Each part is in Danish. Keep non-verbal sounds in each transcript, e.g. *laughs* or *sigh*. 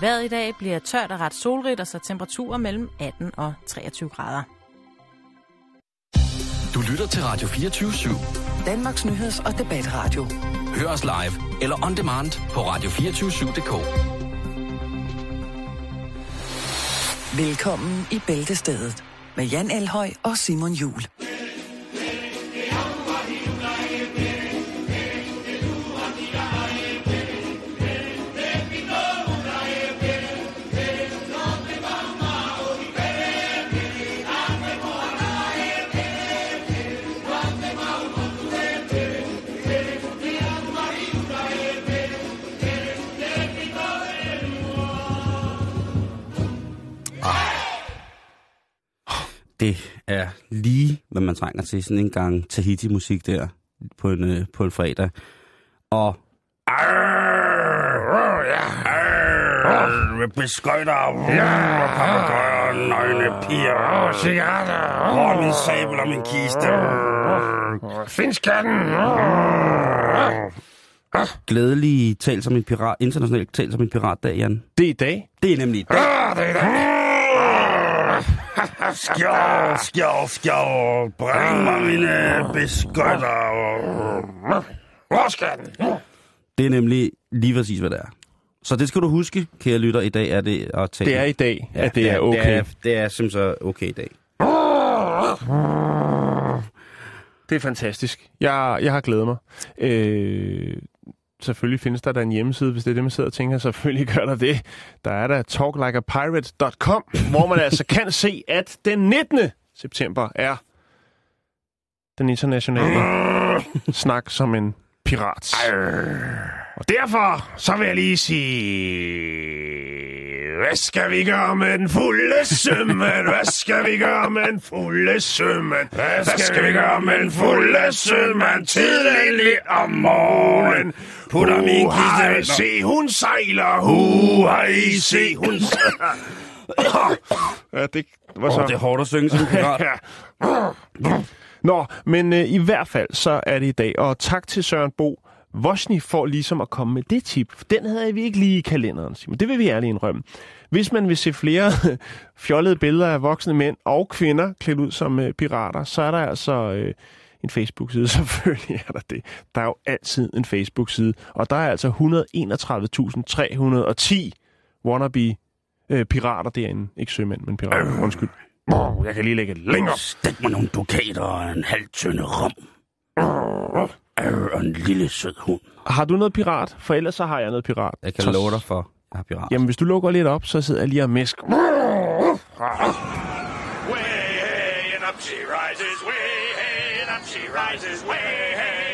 Vejret i dag bliver tørt og ret solrigt, og så temperaturer mellem 18 og 23 grader. Du lytter til Radio 24 /7. Danmarks nyheds- og debatradio. Hør os live eller on demand på radio247.dk. Velkommen i Bæltestedet med Jan Elhøj og Simon Jul. Lige, hvad man trænger til. Sådan en gang Tahiti-musik der på en, øh, på en fredag. Og beskøjter, ja, papagøjer, nøgne piger, cigaretter, og min sabel og min kiste. Finsk katten. glædelig tal som en pirat, internationalt tal som en piratdag, Jan. Det er i dag. Det er nemlig det. Ah, det er det. Skjold, skjold, skjold. Bring mig mine beskøjter. Hvor skal den? Det er nemlig lige præcis, hvad det er. Så det skal du huske, kære lytter. I dag er det at tage... Det er i dag, at det er okay. Det er, det er simpelthen så okay i dag. Det er fantastisk. Jeg, jeg har glædet mig. Øh, selvfølgelig findes der da en hjemmeside, hvis det er det, man sidder og tænker. Selvfølgelig gør der det. Der er der talklikeapirate.com, hvor man altså kan se, at den 19. september er den internationale snak som en pirat. Og derfor, så vil jeg lige sige... Hvad skal vi gøre med den fulde sømmen? Hvad skal vi gøre med den fulde sømmen? Hvad skal vi gøre med den fulde sømmen? Tidligt om morgenen. Putter min kiste. Se, hun sejler. Hu, hej, se, hun Ja, det var så... Oh, det er hårdt at synge som pirat. *laughs* Nå, men øh, i hvert fald så er det i dag. Og tak til Søren Bo Vosni for ligesom at komme med det tip. For Den havde vi ikke lige i kalenderen, Simon. Det vil vi ærligt indrømme. Hvis man vil se flere *laughs* fjollede billeder af voksne mænd og kvinder klædt ud som øh, pirater, så er der altså øh, en Facebook-side. *laughs* Selvfølgelig er der det. Der er jo altid en Facebook-side. Og der er altså 131.310 wannabe øh, pirater derinde. Ikke sømænd, men pirater. Undskyld. Jeg kan lige lægge længere. Stik mig nogle dukater og en halv tynde rom. Øh, og en lille sød hund. Har du noget pirat? For ellers så har jeg noget pirat. Jeg kan Så- love dig for, jeg har pirat. Jamen, hvis du lukker lidt op, så sidder jeg lige og mæsk. Way and up she rises, way and up she rises, way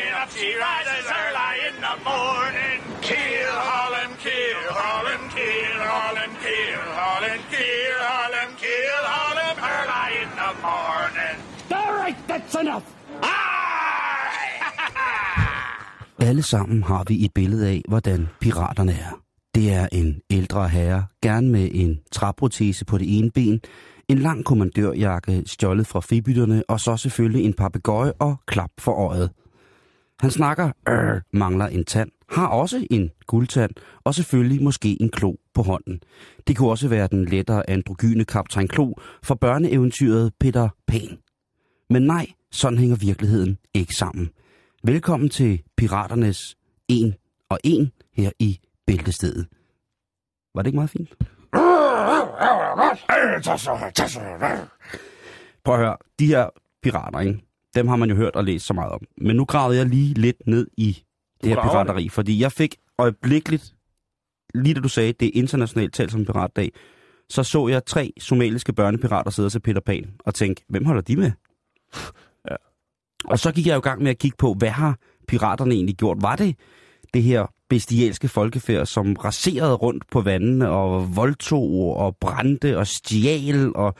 and up she rises early in the morning. Kill Harlem, kill Harlem, kill Harlem, kill Harlem, kill Harlem, kill Harlem early in the morning. All right, that's enough. Alle sammen har vi et billede af, hvordan piraterne er. Det er en ældre herre, gerne med en træprotese på det ene ben, en lang kommandørjakke stjålet fra fribytterne, og så selvfølgelig en papegøje og klap for øjet. Han snakker, øh, mangler en tand, har også en guldtand, og selvfølgelig måske en klo på hånden. Det kunne også være den lettere androgyne kaptajn Klo fra børneeventyret Peter Pan. Men nej, sådan hænger virkeligheden ikke sammen. Velkommen til Piraternes 1 og 1 her i Bæltestedet. Var det ikke meget fint? Prøv at høre, de her pirater, ikke? dem har man jo hørt og læst så meget om. Men nu gravede jeg lige lidt ned i det her pirateri, fordi jeg fik øjeblikkeligt, lige da du sagde, det er internationalt talt som piratdag, så så jeg tre somaliske børnepirater sidde og se Peter Pan, og tænkte, hvem holder de med? Og så gik jeg jo i gang med at kigge på, hvad har piraterne egentlig gjort? Var det det her bestialske folkefærd, som raserede rundt på vandene og voldtog og brændte og stjal og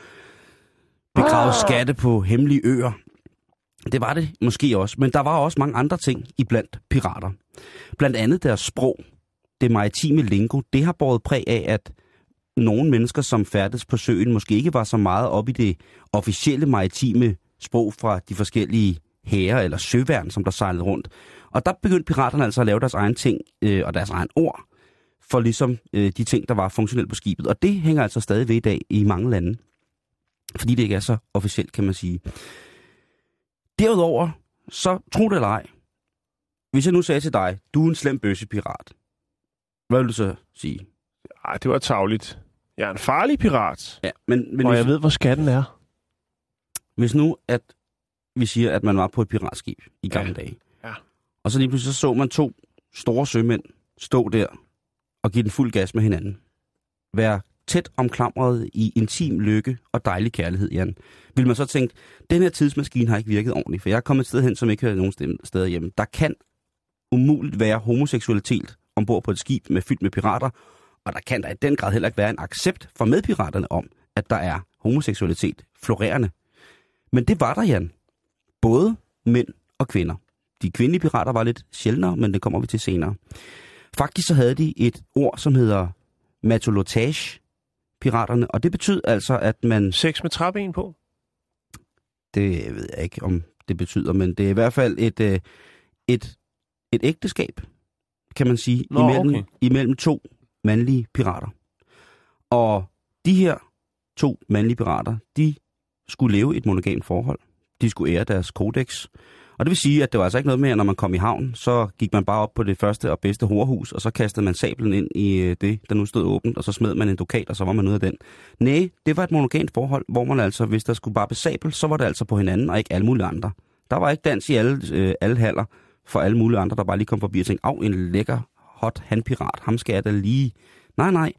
begravede skatte på hemmelige øer? Det var det måske også, men der var også mange andre ting i blandt pirater. Blandt andet deres sprog, det maritime lingo, det har båret præg af, at nogle mennesker, som færdes på søen, måske ikke var så meget op i det officielle maritime sprog fra de forskellige hære eller søværn, som der sejlede rundt. Og der begyndte piraterne altså at lave deres egen ting øh, og deres egen ord. for ligesom øh, de ting, der var funktionelle på skibet. Og det hænger altså stadig ved i dag i mange lande. Fordi det ikke er så officielt, kan man sige. Derudover, så tro det eller ej, hvis jeg nu sagde til dig, du er en slem bøssepirat, hvad vil du så sige? Ej, det var tavligt. Jeg er en farlig pirat, Ja, men, men og hvis, jeg ved, hvor skatten er. hvis nu, at vi siger, at man var på et piratskib i gamle Ja. dage, Ja. og så lige pludselig så, så man to store sømænd stå der og give den fuld gas med hinanden. Være tæt omklamret i intim lykke og dejlig kærlighed, Jan. Vil man så tænke, den her tidsmaskine har ikke virket ordentligt, for jeg er kommet et sted hen, som ikke hører nogen sted- steder hjemme. Der kan umuligt være homoseksualitet ombord på et skib med fyldt med pirater, og der kan der i den grad heller ikke være en accept fra medpiraterne om, at der er homoseksualitet florerende. Men det var der, Jan. Både mænd og kvinder. De kvindelige pirater var lidt sjældnere, men det kommer vi til senere. Faktisk så havde de et ord, som hedder matolotage, piraterne, og det betød altså, at man... Sex med træben på. Det ved jeg ikke, om det betyder, men det er i hvert fald et, øh, et, et ægteskab, kan man sige, Nå, imellem, okay. imellem to mandlige pirater. Og de her to mandlige pirater, de skulle leve et monogamt forhold. De skulle ære deres kodex. Og det vil sige, at det var altså ikke noget med, at når man kom i havn, så gik man bare op på det første og bedste horhus, og så kastede man sablen ind i øh, det, der nu stod åbent, og så smed man en dukat, og så var man ude af den. Nej, det var et monogamt forhold, hvor man altså, hvis der skulle bare sabel, så var det altså på hinanden, og ikke alle mulige andre. Der var ikke dans i alle, øh, alle haller for alle mulige andre, der bare lige kom forbi og tænkte, af en lækker, hot handpirat, ham skal jeg da lige... Nej, nej,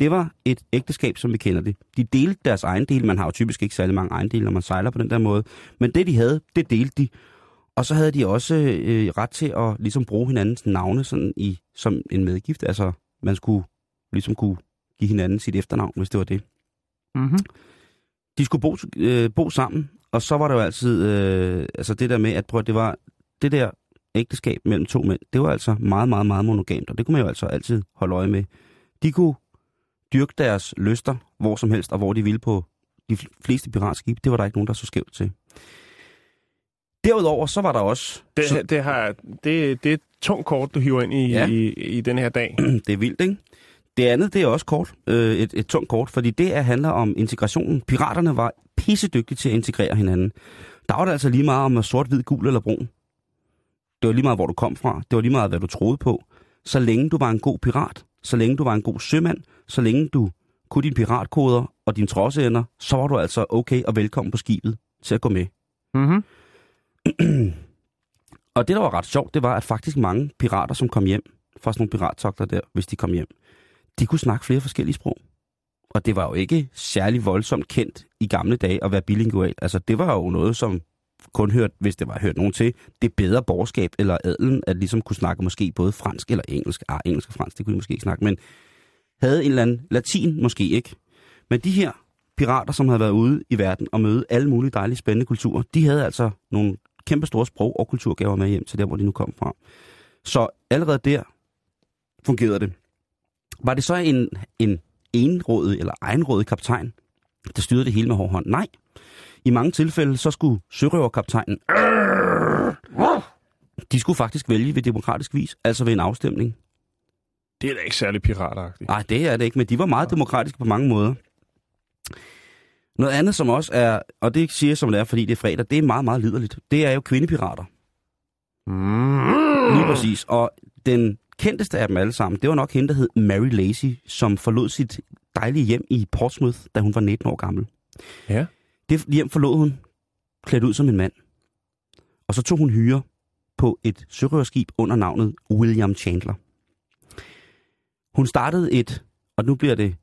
det var et ægteskab, som vi kender det. De delte deres ejendele. Man har jo typisk ikke særlig mange ejendele, når man sejler på den der måde. Men det, de havde, det delte de. Og så havde de også øh, ret til at ligesom bruge hinandens navne sådan i, som en medgift. Altså, man skulle ligesom kunne give hinanden sit efternavn, hvis det var det. Mm-hmm. De skulle bo, øh, bo sammen, og så var der jo altid, øh, altså det der med, at prøv, det var det der ægteskab mellem to mænd, det var altså meget, meget, meget monogamt, og det kunne man jo altså altid holde øje med. De kunne dyrke deres lyster hvor som helst, og hvor de ville på de fleste piratskibe. Det var der ikke nogen, der så skævt til. Derudover så var der også... Det, så, det, har, det, det er et tungt kort, du hiver ind i, Ja. i, i den her dag. *clears throat* det er vildt, ikke? Det andet, det er også kort. Øh, et, et tungt kort, fordi det er, handler om integrationen. Piraterne var pissedygtige til at integrere hinanden. Der var det altså lige meget om sort, hvid, gul eller brun. Det var lige meget, hvor du kom fra. Det var lige meget, hvad du troede på. Så længe du var en god pirat, så længe du var en god sømand, så længe du kunne dine piratkoder og dine trodsender, så var du altså okay og velkommen på skibet til at gå med. Mm-hmm. Og det, der var ret sjovt, det var, at faktisk mange pirater, som kom hjem fra sådan nogle pirattogter der, hvis de kom hjem, de kunne snakke flere forskellige sprog. Og det var jo ikke særlig voldsomt kendt i gamle dage at være bilingual. Altså, det var jo noget, som kun hørt, hvis det var hørt nogen til, det bedre borgerskab eller adelen, at ligesom kunne snakke måske både fransk eller engelsk. Ah, engelsk og fransk, det kunne de måske ikke snakke, men havde en eller anden latin måske ikke. Men de her pirater, som havde været ude i verden og møde alle mulige dejlige, spændende kulturer, de havde altså nogle kæmpe store sprog- og kulturgaver med hjem til der, hvor de nu kom fra. Så allerede der fungerede det. Var det så en, en enrådet eller egenrådet kaptajn, der styrede det hele med hård hånd? Nej. I mange tilfælde, så skulle sørøverkaptajnen... De skulle faktisk vælge ved demokratisk vis, altså ved en afstemning. Det er da ikke særlig piratagtigt. Nej, det er det ikke, men de var meget demokratiske på mange måder. Noget andet, som også er, og det siger jeg, som det er, fordi det er fredag, det er meget, meget liderligt. Det er jo kvindepirater. Mm. Lige præcis. Og den kendteste af dem alle sammen, det var nok hende, der hed Mary Lacey, som forlod sit dejlige hjem i Portsmouth, da hun var 19 år gammel. Ja. Det hjem forlod hun klædt ud som en mand. Og så tog hun hyre på et sørøverskib under navnet William Chandler. Hun startede et, og nu bliver det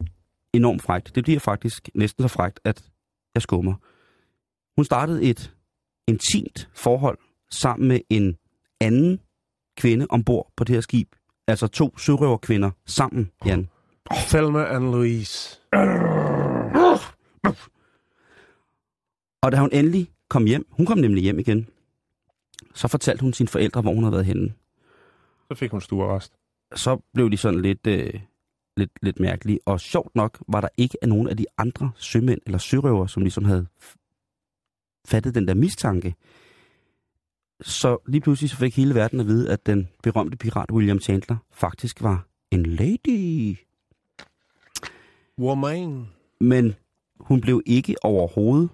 enormt frægt. Det bliver faktisk næsten så frægt, at jeg skummer. Hun startede et intimt forhold sammen med en anden kvinde ombord på det her skib. Altså to sørøverkvinder sammen, Jan. Thelma and Louise. Og da hun endelig kom hjem, hun kom nemlig hjem igen, så fortalte hun sine forældre, hvor hun havde været henne. Så fik hun stuerrest. Så blev de sådan lidt, øh, lidt, lidt mærkelige. Og sjovt nok var der ikke af nogen af de andre sømænd eller sørøver, som ligesom havde fattet den der mistanke. Så lige pludselig så fik hele verden at vide, at den berømte pirat William Chandler faktisk var en lady. Woman. Men hun blev ikke overhovedet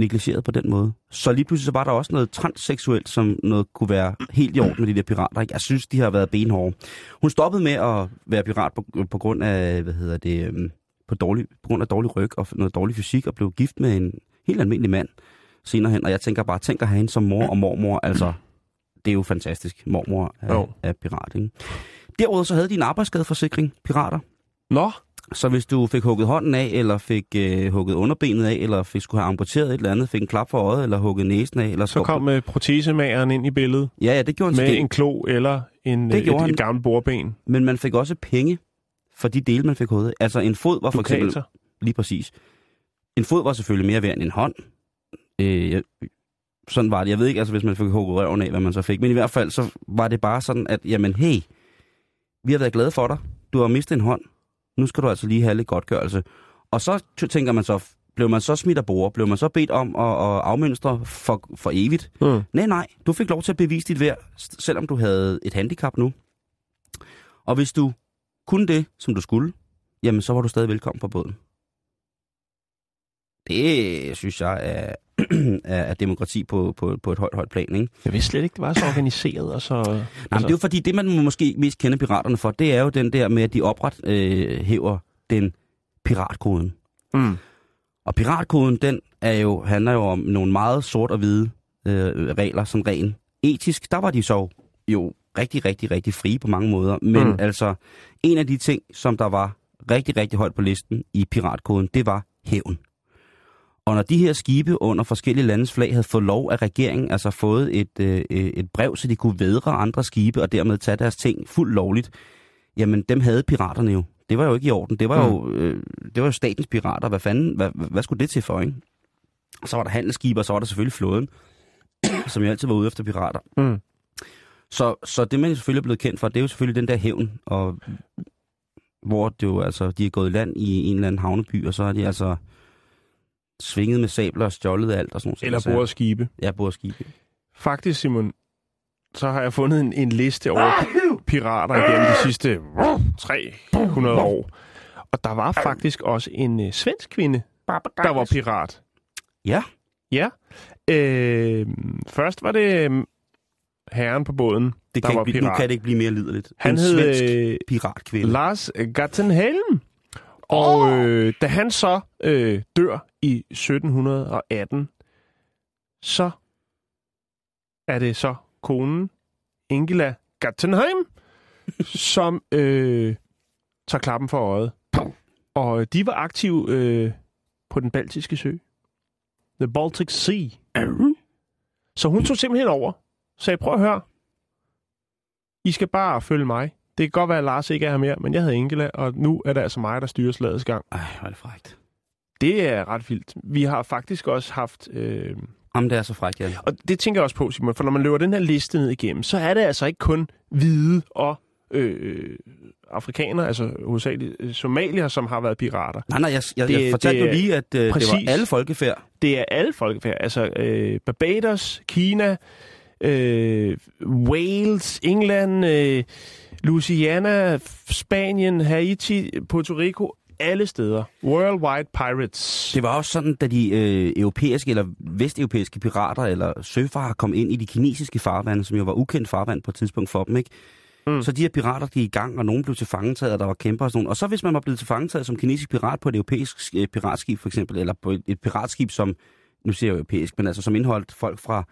negligeret på den måde. Så lige pludselig så var der også noget transseksuelt, som noget kunne være helt i orden med de der pirater. Jeg synes, de har været benhårde. Hun stoppede med at være pirat på, på grund af, hvad hedder det, øhm, på, dårlig, på grund af dårlig ryg og noget dårlig fysik, og blev gift med en helt almindelig mand senere hen. Og jeg tænker bare, tænk at have hende som mor og mormor, altså, det er jo fantastisk. Mormor er, Jo. er pirat, ikke? Derudover så havde de en arbejdsskadeforsikring, pirater. Nå, Så hvis du fik hugget hånden af, eller fik øh, hugget underbenet af, eller fik skulle have amputeret et eller andet, fik en klap for øjet, eller hugget næsen af, eller så kom øh, protesemageren ind i billedet Ja, ja, det gjorde han med en klo eller en, Det et, han. et gammelt bordben. Men man fik også penge for de dele, man fik hugget. Altså en fod var for eksempel... Lige præcis. En fod var selvfølgelig mere værd end en hånd. Øh, jeg, sådan var det. Jeg ved ikke, altså hvis man fik hugget røven af, hvad man så fik. Men i hvert fald, så var det bare sådan, at jamen hey, vi har været glade for dig. Du har mistet en hånd. Nu skal du altså lige have lidt godtgørelse. Og så tænker man så, blev man så smidt af bord? Blev man så bedt om at, at afmønstre for, for evigt? Mm. Nej, nej. Du fik lov til at bevise dit værd, selvom du havde et handicap nu. Og hvis du kunne det, som du skulle, jamen så var du stadig velkommen på båden. Det synes jeg er, *clears throat* er, er demokrati på, på, på et højt, højt plan, ikke? Jeg vidste slet ikke, det var så organiseret og så... Nej, men det er jo fordi, det man måske mest kender piraterne for, det er jo den der med, at de opret øh, hæver den piratkoden. Mm. Og piratkoden, den er jo, handler jo om nogle meget sort og hvide øh, regler, som ren etisk. Der var de så jo rigtig, rigtig, rigtig frie på mange måder. Men mm. altså, en af de ting, som der var rigtig, rigtig højt på listen i piratkoden, det var hævn. Og når de her skibe under forskellige landes flag havde fået lov af regeringen, altså fået et, øh, øh, et brev, så de kunne vædre andre skibe og dermed tage deres ting fuldt lovligt, jamen dem havde piraterne jo. Det var jo ikke i orden. Det var, jo, øh, det var jo statens pirater. Hvad fanden, hvad, hvad skulle det til for, ikke? Og så var der handelsskibe, og så var der selvfølgelig flåden, *clears throat* som jo altid var ude efter pirater. Mm. Så, så det, man selvfølgelig er blevet kendt for, det er jo selvfølgelig den der hævn, og hvor det jo, altså, de er gået i land i en eller anden havneby, og så har de altså svinget med sabler og stjålet alt og sådan noget. Eller bordet skibe. Ja, bordskibe. Faktisk, Simon, så har jeg fundet en, en liste over pi- pirater igennem de sidste 300 år. Og der var faktisk også en øh, svensk kvinde, der var pirat. Ja, Ja. Øh, først var det øh, herren på båden, det der kan var ikke, blive- nu pirat. kan det ikke blive mere liderligt. Han en hed svensk øh, piratkvinde. Lars Gattenhelm. Og øh, da han så øh, dør i 1718, så er det så konen, Ingela Gattenheim, *laughs* som øh, tager klappen for øjet. Og øh, de var aktive øh, på den baltiske sø. The Baltic Sea. Så hun tog simpelthen over. Sagde, prøv at høre. I skal bare følge mig. Det kan godt være, at Lars ikke er her mere, men jeg hedder Ingela, og nu er det altså mig, der styrer slagets gang. Ej, hvor er det frækt. Det er ret vildt. Vi har faktisk også haft... Øh, Jamen, det er så frækt, ja. og det tænker jeg også på, Simon, for når man løber den her liste ned igennem, så er det altså ikke kun hvide og øh, afrikanere, altså hovedsageligt øh, somalier, som har været pirater. Nej, nej, jeg, jeg, Det- jeg fortalte det jo lige, at øh, det Præcis. var alle folkefærd. Det er alle folkefærd, altså øh, Barbados, Kina, øh, Wales, England, øh, Louisiana, Spanien, Haiti, Puerto Rico, alle steder. Worldwide Pirates. Det var også sådan, da de øh, europæiske eller vesteuropæiske pirater eller søfarer kom ind i de kinesiske farvande, som jo var ukendt farvand på et tidspunkt for dem, ikke? Mm. Så de her pirater, de er i gang, og nogen blev til fangetaget, og der var kæmper og sådan noget. Og så hvis man var blevet til fangetaget som kinesisk pirat på et europæisk øh, piratskib for eksempel, eller på et, et piratskib, som, nu siger jeg europæisk, men altså som indholdt folk fra,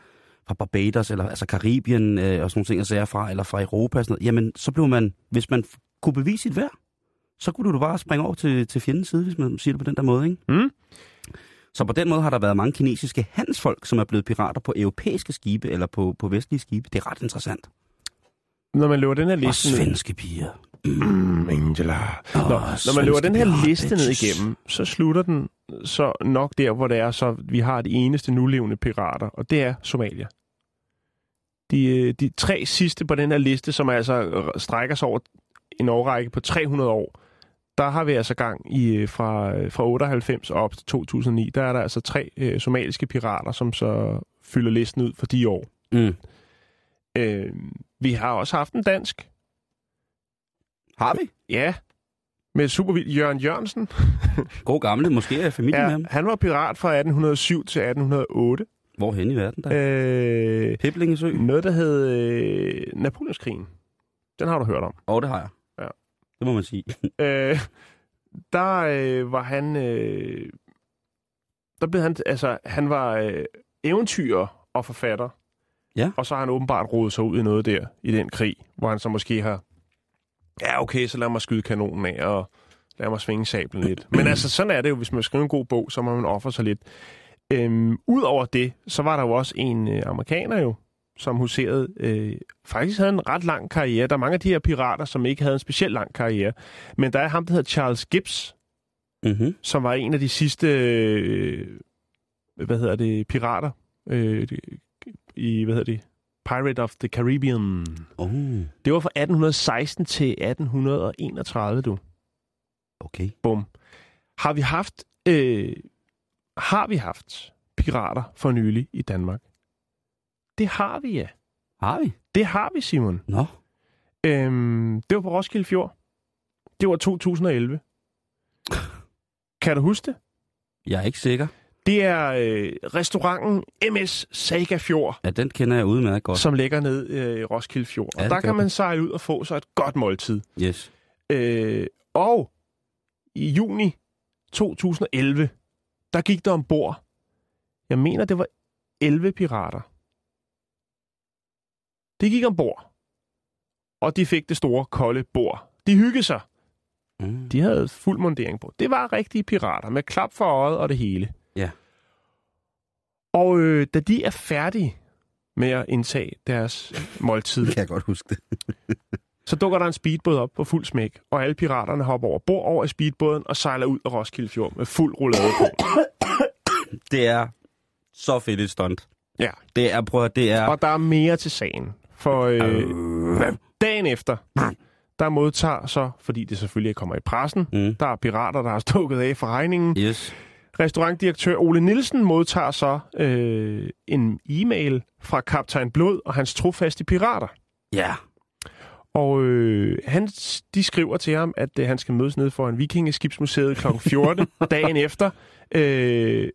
fra Barbados, eller altså Karibien øh, og sådan nogle ting, altså fra, eller fra Europa og sådan noget, jamen så blev man, hvis man kunne bevise sit værd, så kunne du bare springe over til, til fjendens side, hvis man siger det på den der måde, ikke? Mm. Så på den måde har der været mange kinesiske handelsfolk, som er blevet pirater på europæiske skibe eller på, på vestlige skibe. Det er ret interessant. Når man løber den her Og liste ned, svenske piger. Mm, Angela. Nå, når man løber den her pirat, liste ned igennem, så slutter den så nok der, hvor det er, så vi har de eneste nulevende pirater, og det er Somalia. De, øh, de tre sidste på den her liste, som altså strækker sig over en årrække på 300 år, der har vi altså gang i øh, fra, øh, fra 98 og op til 2009. Der er der altså tre øh, somaliske pirater, som så fylder listen ud for de år. Mm. Øh, vi har også haft en dansk. Har vi? Ja, med supervild Jørgen Jørgensen. *laughs* God gamle, måske er familie med Ja, ham. han var pirat fra 1807 til 1808. Hvorhen i verden der? Øh, Piblingesø? noget, der hed øh, Napoleonskrigen. Den har du hørt om. Åh, oh, det har jeg. Det må man sige. *laughs* Øh, der øh, var han... Øh, der blev han... Altså, han var øh, eventyrer og forfatter. Ja. Og så har han åbenbart rodet sig ud i noget der, i den krig, hvor han så måske har... Ja, okay, så lad mig skyde kanonen af, og lad mig svinge sablen lidt. Men altså, sådan er det jo, hvis man skriver en god bog, så må man ofre sig lidt. Øhm, Udover det, så var der jo også en øh, amerikaner jo, som huserede, øh, faktisk havde en ret lang karriere. Der er mange af de her pirater, som ikke havde en specielt lang karriere. Men der er ham, der hedder Charles Gibbs, Mm-hmm. som var en af de sidste, øh, hvad hedder det, pirater øh, i, hvad hedder det, Pirate of the Caribbean. Oh, Det var fra 1816 til 1831, du. okay. Bum. Har vi haft, øh, har vi haft pirater for nylig i Danmark? Det har vi, ja. Har vi? Det har vi, Simon. Nå. Øhm, det var på Roskilde Fjord. Det var 2011. *laughs* Kan du huske det? Jeg er ikke sikker. Det er øh, restauranten MS Saga Fjord, Ja, den kender jeg udmærket godt. som ligger ned øh, i Roskilde Fjord. Ja, og der kan man sejle ud og få sig et godt måltid. Yes. Øh, og i juni 2011, der gik der ombord, jeg mener, det var 11 pirater. De gik ombord, og de fik det store, kolde bord. De hyggede sig. Mm. De havde fuld mundering på. Det var rigtige pirater med klap for øjet og det hele. Ja. Og øh, da de er færdige med at indtage deres måltid, *laughs* Kan jeg godt huske det. så dukker der en speedbåd op på fuld smæk, og alle piraterne hopper over bord over i speedbåden og sejler ud af Roskilde Fjord med fuld roulade på. Det er så fedt et stunt. Ja. Det er, prøv at, det er... Og der er mere til sagen. For øh, dagen efter, der modtager så, fordi det selvfølgelig kommer i pressen, Mm. der er pirater, der har stukket af for regningen. Yes. Restaurantdirektør Ole Nielsen modtager så øh, en e-mail fra kaptajn Blod og hans trofaste pirater. Ja. Og øh, han, de skriver til ham, at øh, han skal mødes nede for en vikingeskibsmuseet kl. 14 *laughs* dagen efter. Øh,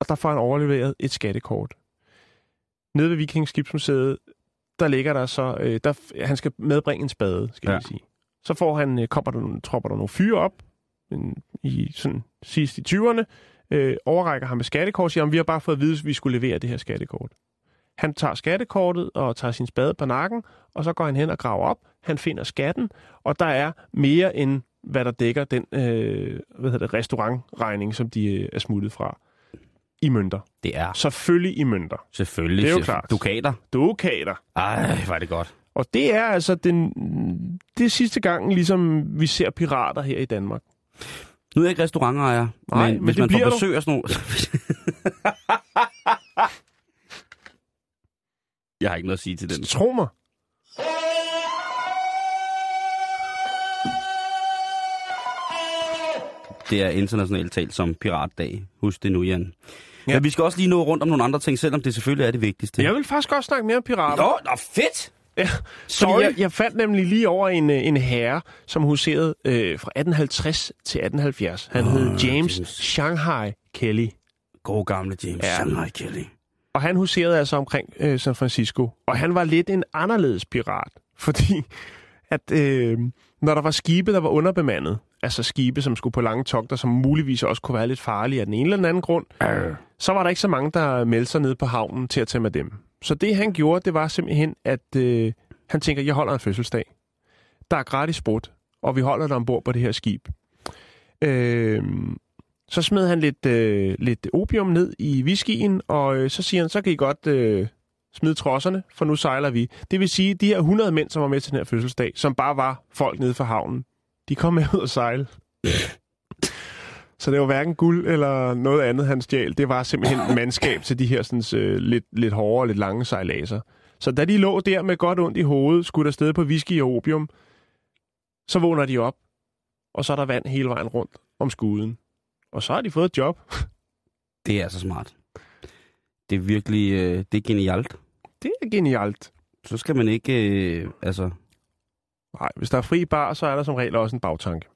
og der får han overleveret et skattekort. Nede ved Vikingeskibsmuseet, der ligger der så... Øh, der, han skal medbringe en spade, skal Ja. jeg sige. Så får han, øh, kommer der, nogle- tropper der nogle fyre op en, i sådan sidst i 20'erne, øh, overrækker ham med skattekort, siger, om vi har bare fået at vide, at vi skulle levere det her skattekort. Han tager skattekortet og tager sin spade på nakken, og så går han hen og graver op. Han finder skatten, og der er mere end, hvad der dækker den øh, hvad hedder det, restaurantregning, som de øh, er smuttet fra. I mønter. Det er Selvfølgelig i mønter. selvfølgelig... Det er jo klart. Dukater. Dukater. Ej, var det godt. Og det er altså den, det er sidste gang, ligesom vi ser pirater her i Danmark. Nu er jeg ikke restaurantejer, Nej, men, men hvis man bliver får besøg af sådan nogle... *laughs* jeg har ikke noget at sige til den. Tro mig. Det er internationalt talt som piratdag. Husk det nu, Jan. Ja. Men vi skal også lige nå rundt om nogle andre ting, selvom det selvfølgelig er det vigtigste. Jeg vil faktisk også snakke mere om pirater. Nå, nå, fedt! Ja, Sorry. Jeg, jeg fandt nemlig lige over en, øh, en herre, som huserede øh, fra 1850 til 1870. Han Åh, hed James, James. Shanghai Kelly. God gamle James Ja. Shanghai Kelly. Og han huserede altså omkring øh, San Francisco. Og han var lidt en anderledes pirat, *laughs* fordi at øh, når der var skibe, der var underbemandet, altså skibe, som skulle på lange togter, som muligvis også kunne være lidt farlige af den ene eller den anden grund, Øh så var der ikke så mange, der meldte sig ned på havnen til at tage med dem. Så det han gjorde, det var simpelthen, at øh, han tænker, jeg holder en fødselsdag. Der er gratis sprut, og vi holder dig ombord på det her skib. Øh, så smed han lidt, øh, lidt opium ned i whiskyen, og øh, så siger han, så kan I godt øh, smide trosserne, for nu sejler vi. Det vil sige, de her 100 mænd, som var med til den her fødselsdag, som bare var folk nede fra havnen, de kom med ud og sejle. Så det var hverken guld eller noget andet, han stjal. Det var simpelthen *laughs* mandskab til de her sådan, øh, lidt, lidt hårde og lidt lange sejladser. Så da de lå der med godt ondt i hovedet, skudt afsted på whisky og opium, så vågner de op, og så er der vand hele vejen rundt om skuden. Og så har de fået et job. *laughs* Det er så smart. Det er virkelig, øh, det er genialt. Det er genialt. Så skal man ikke, øh, altså, Nej, hvis der er fri bar, så er der som regel også en bagtanke,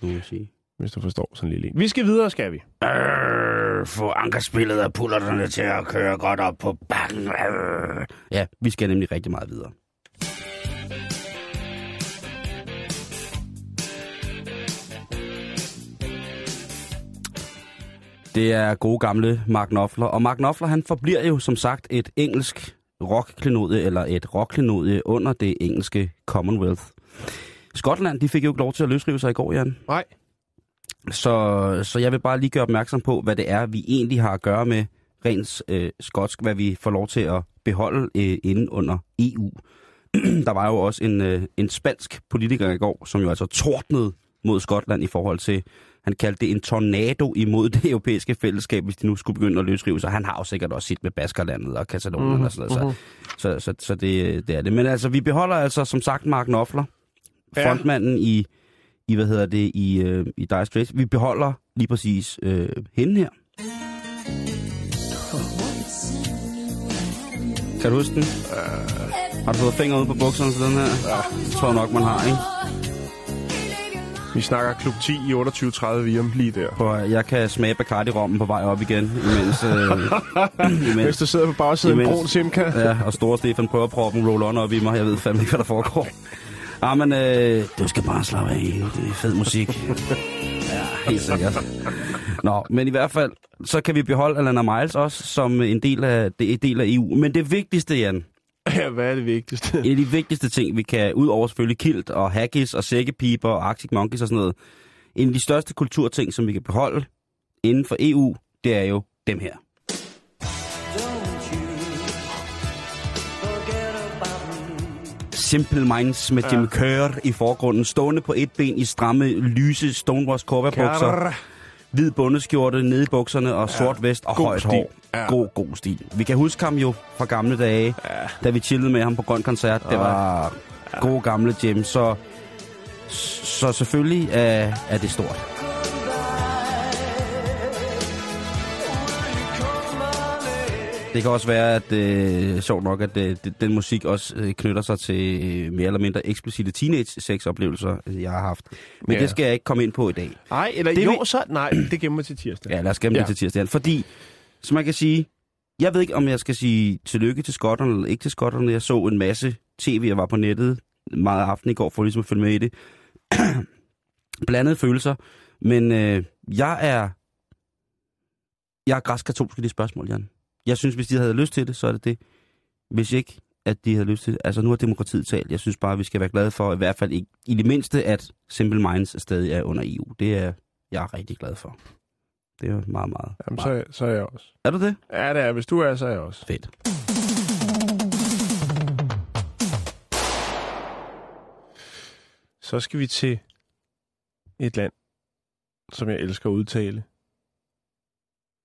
Nu må jeg sige. Hvis du forstår sådan en lille en. Vi skal videre, skal vi? Øh, få ankerspillet af pullerterne til at køre godt op på bakken. Øh. Ja, vi skal nemlig rigtig meget videre. Det er gode gamle Mark Knopfler, og Mark Knopfler han forbliver jo som sagt et engelsk rockklenodie, eller et rockklenodie under det engelske Commonwealth. Skotland, de fik jo ikke lov til at løsrive sig i går, Jan. Nej. Så, så jeg vil bare lige gøre opmærksom på, hvad det er, vi egentlig har at gøre med rent øh, skotsk, hvad vi får lov til at beholde øh, inde under EU. *clears throat* Der var jo også en, øh, en spansk politiker i går, som jo altså tordnede mod Skotland i forhold til, han kaldte det en tornado imod *laughs* det europæiske fællesskab, hvis de nu skulle begynde at løsrive sig. Han har jo sikkert også sit med Baskerlandet og Katalonien mm-hmm. og sådan noget. Så, så, så, så det, det er det. Men altså, vi beholder altså som sagt Mark Knopfler, Ja. frontmanden i, i, hvad hedder det, i, øh, i Dire Straits. Vi beholder lige præcis øh, hende her. Kan du huske den? Har du fået fingre ud på bukserne til den her? Ja. Det tror nok, man har, ikke? Vi snakker klub 10 i 28.30 Virum lige der. For jeg kan smage Bacardi-rommen på vej op igen, imens... Øh, *laughs* Hvis imens du sidder på bagsiden af en brun Simca. ja, og store Stefan prøver at proppe en roll-on op i mig. Jeg ved fandme ikke, hvad der foregår. Ja, men øh, du skal bare slappe af. Det er fed musik. *laughs* Ja, helt sikkert. Nå, men i hvert fald, så kan vi beholde Alana Miles også som en del af, det en del af EU. Men det vigtigste, Jan, Ja, hvad er det vigtigste? en af de vigtigste ting, vi kan, ud over selvfølgelig kilt og haggis og sækkepiber og Arctic Monkeys og sådan noget, en af de største kulturting, som vi kan beholde inden for EU, det er jo dem her. Simple Minds med Jim Kerr i forgrunden, stående på et ben i stramme, lyse Stonewash Corva-bukser, Kar- hvid bundeskjorte nede i bukserne og sort vest og god højt stil. hår. Ja. God, god stil. Vi kan huske ham jo fra gamle dage, ja. da vi chillede med ham på Grøn Koncert. Det var ja. gode gamle Jim, så, så selvfølgelig er, er det stort. Det kan også være, at øh, sjovt nok, at øh, den musik også øh, knytter sig til øh, mere eller mindre eksplicite teenage-sex-oplevelser, øh, jeg har haft. Men Ja. det skal jeg ikke komme ind på i dag. Nej, eller Det jo, vi- så... Nej, det gemmer til tirsdag. Ja, lad os gemme. Ja. det til tirsdag. Fordi, som man kan sige, jeg ved ikke, om jeg skal sige tillykke til skotterne eller ikke til skotterne. Jeg så en masse tv, jeg var på nettet meget aften i går, for ligesom at følge med i det. *clears throat* Blandede følelser. Men øh, jeg er... Jeg er græskatolsk i det spørgsmål, Jan. Jeg synes, hvis de havde lyst til det, så er det det. Hvis ikke, at de havde lyst til det. Altså, nu har demokratiet talt. Jeg synes bare, at vi skal være glade for, i hvert fald i, i det mindste, at Simple Minds stadig er under EU. Det er jeg rigtig glad for. Det er meget, meget. Jamen, meget. så, så er jeg også. Er du det? Ja, det er. Hvis du er, så er jeg også. Fedt. Så skal vi til et land, som jeg elsker at udtale.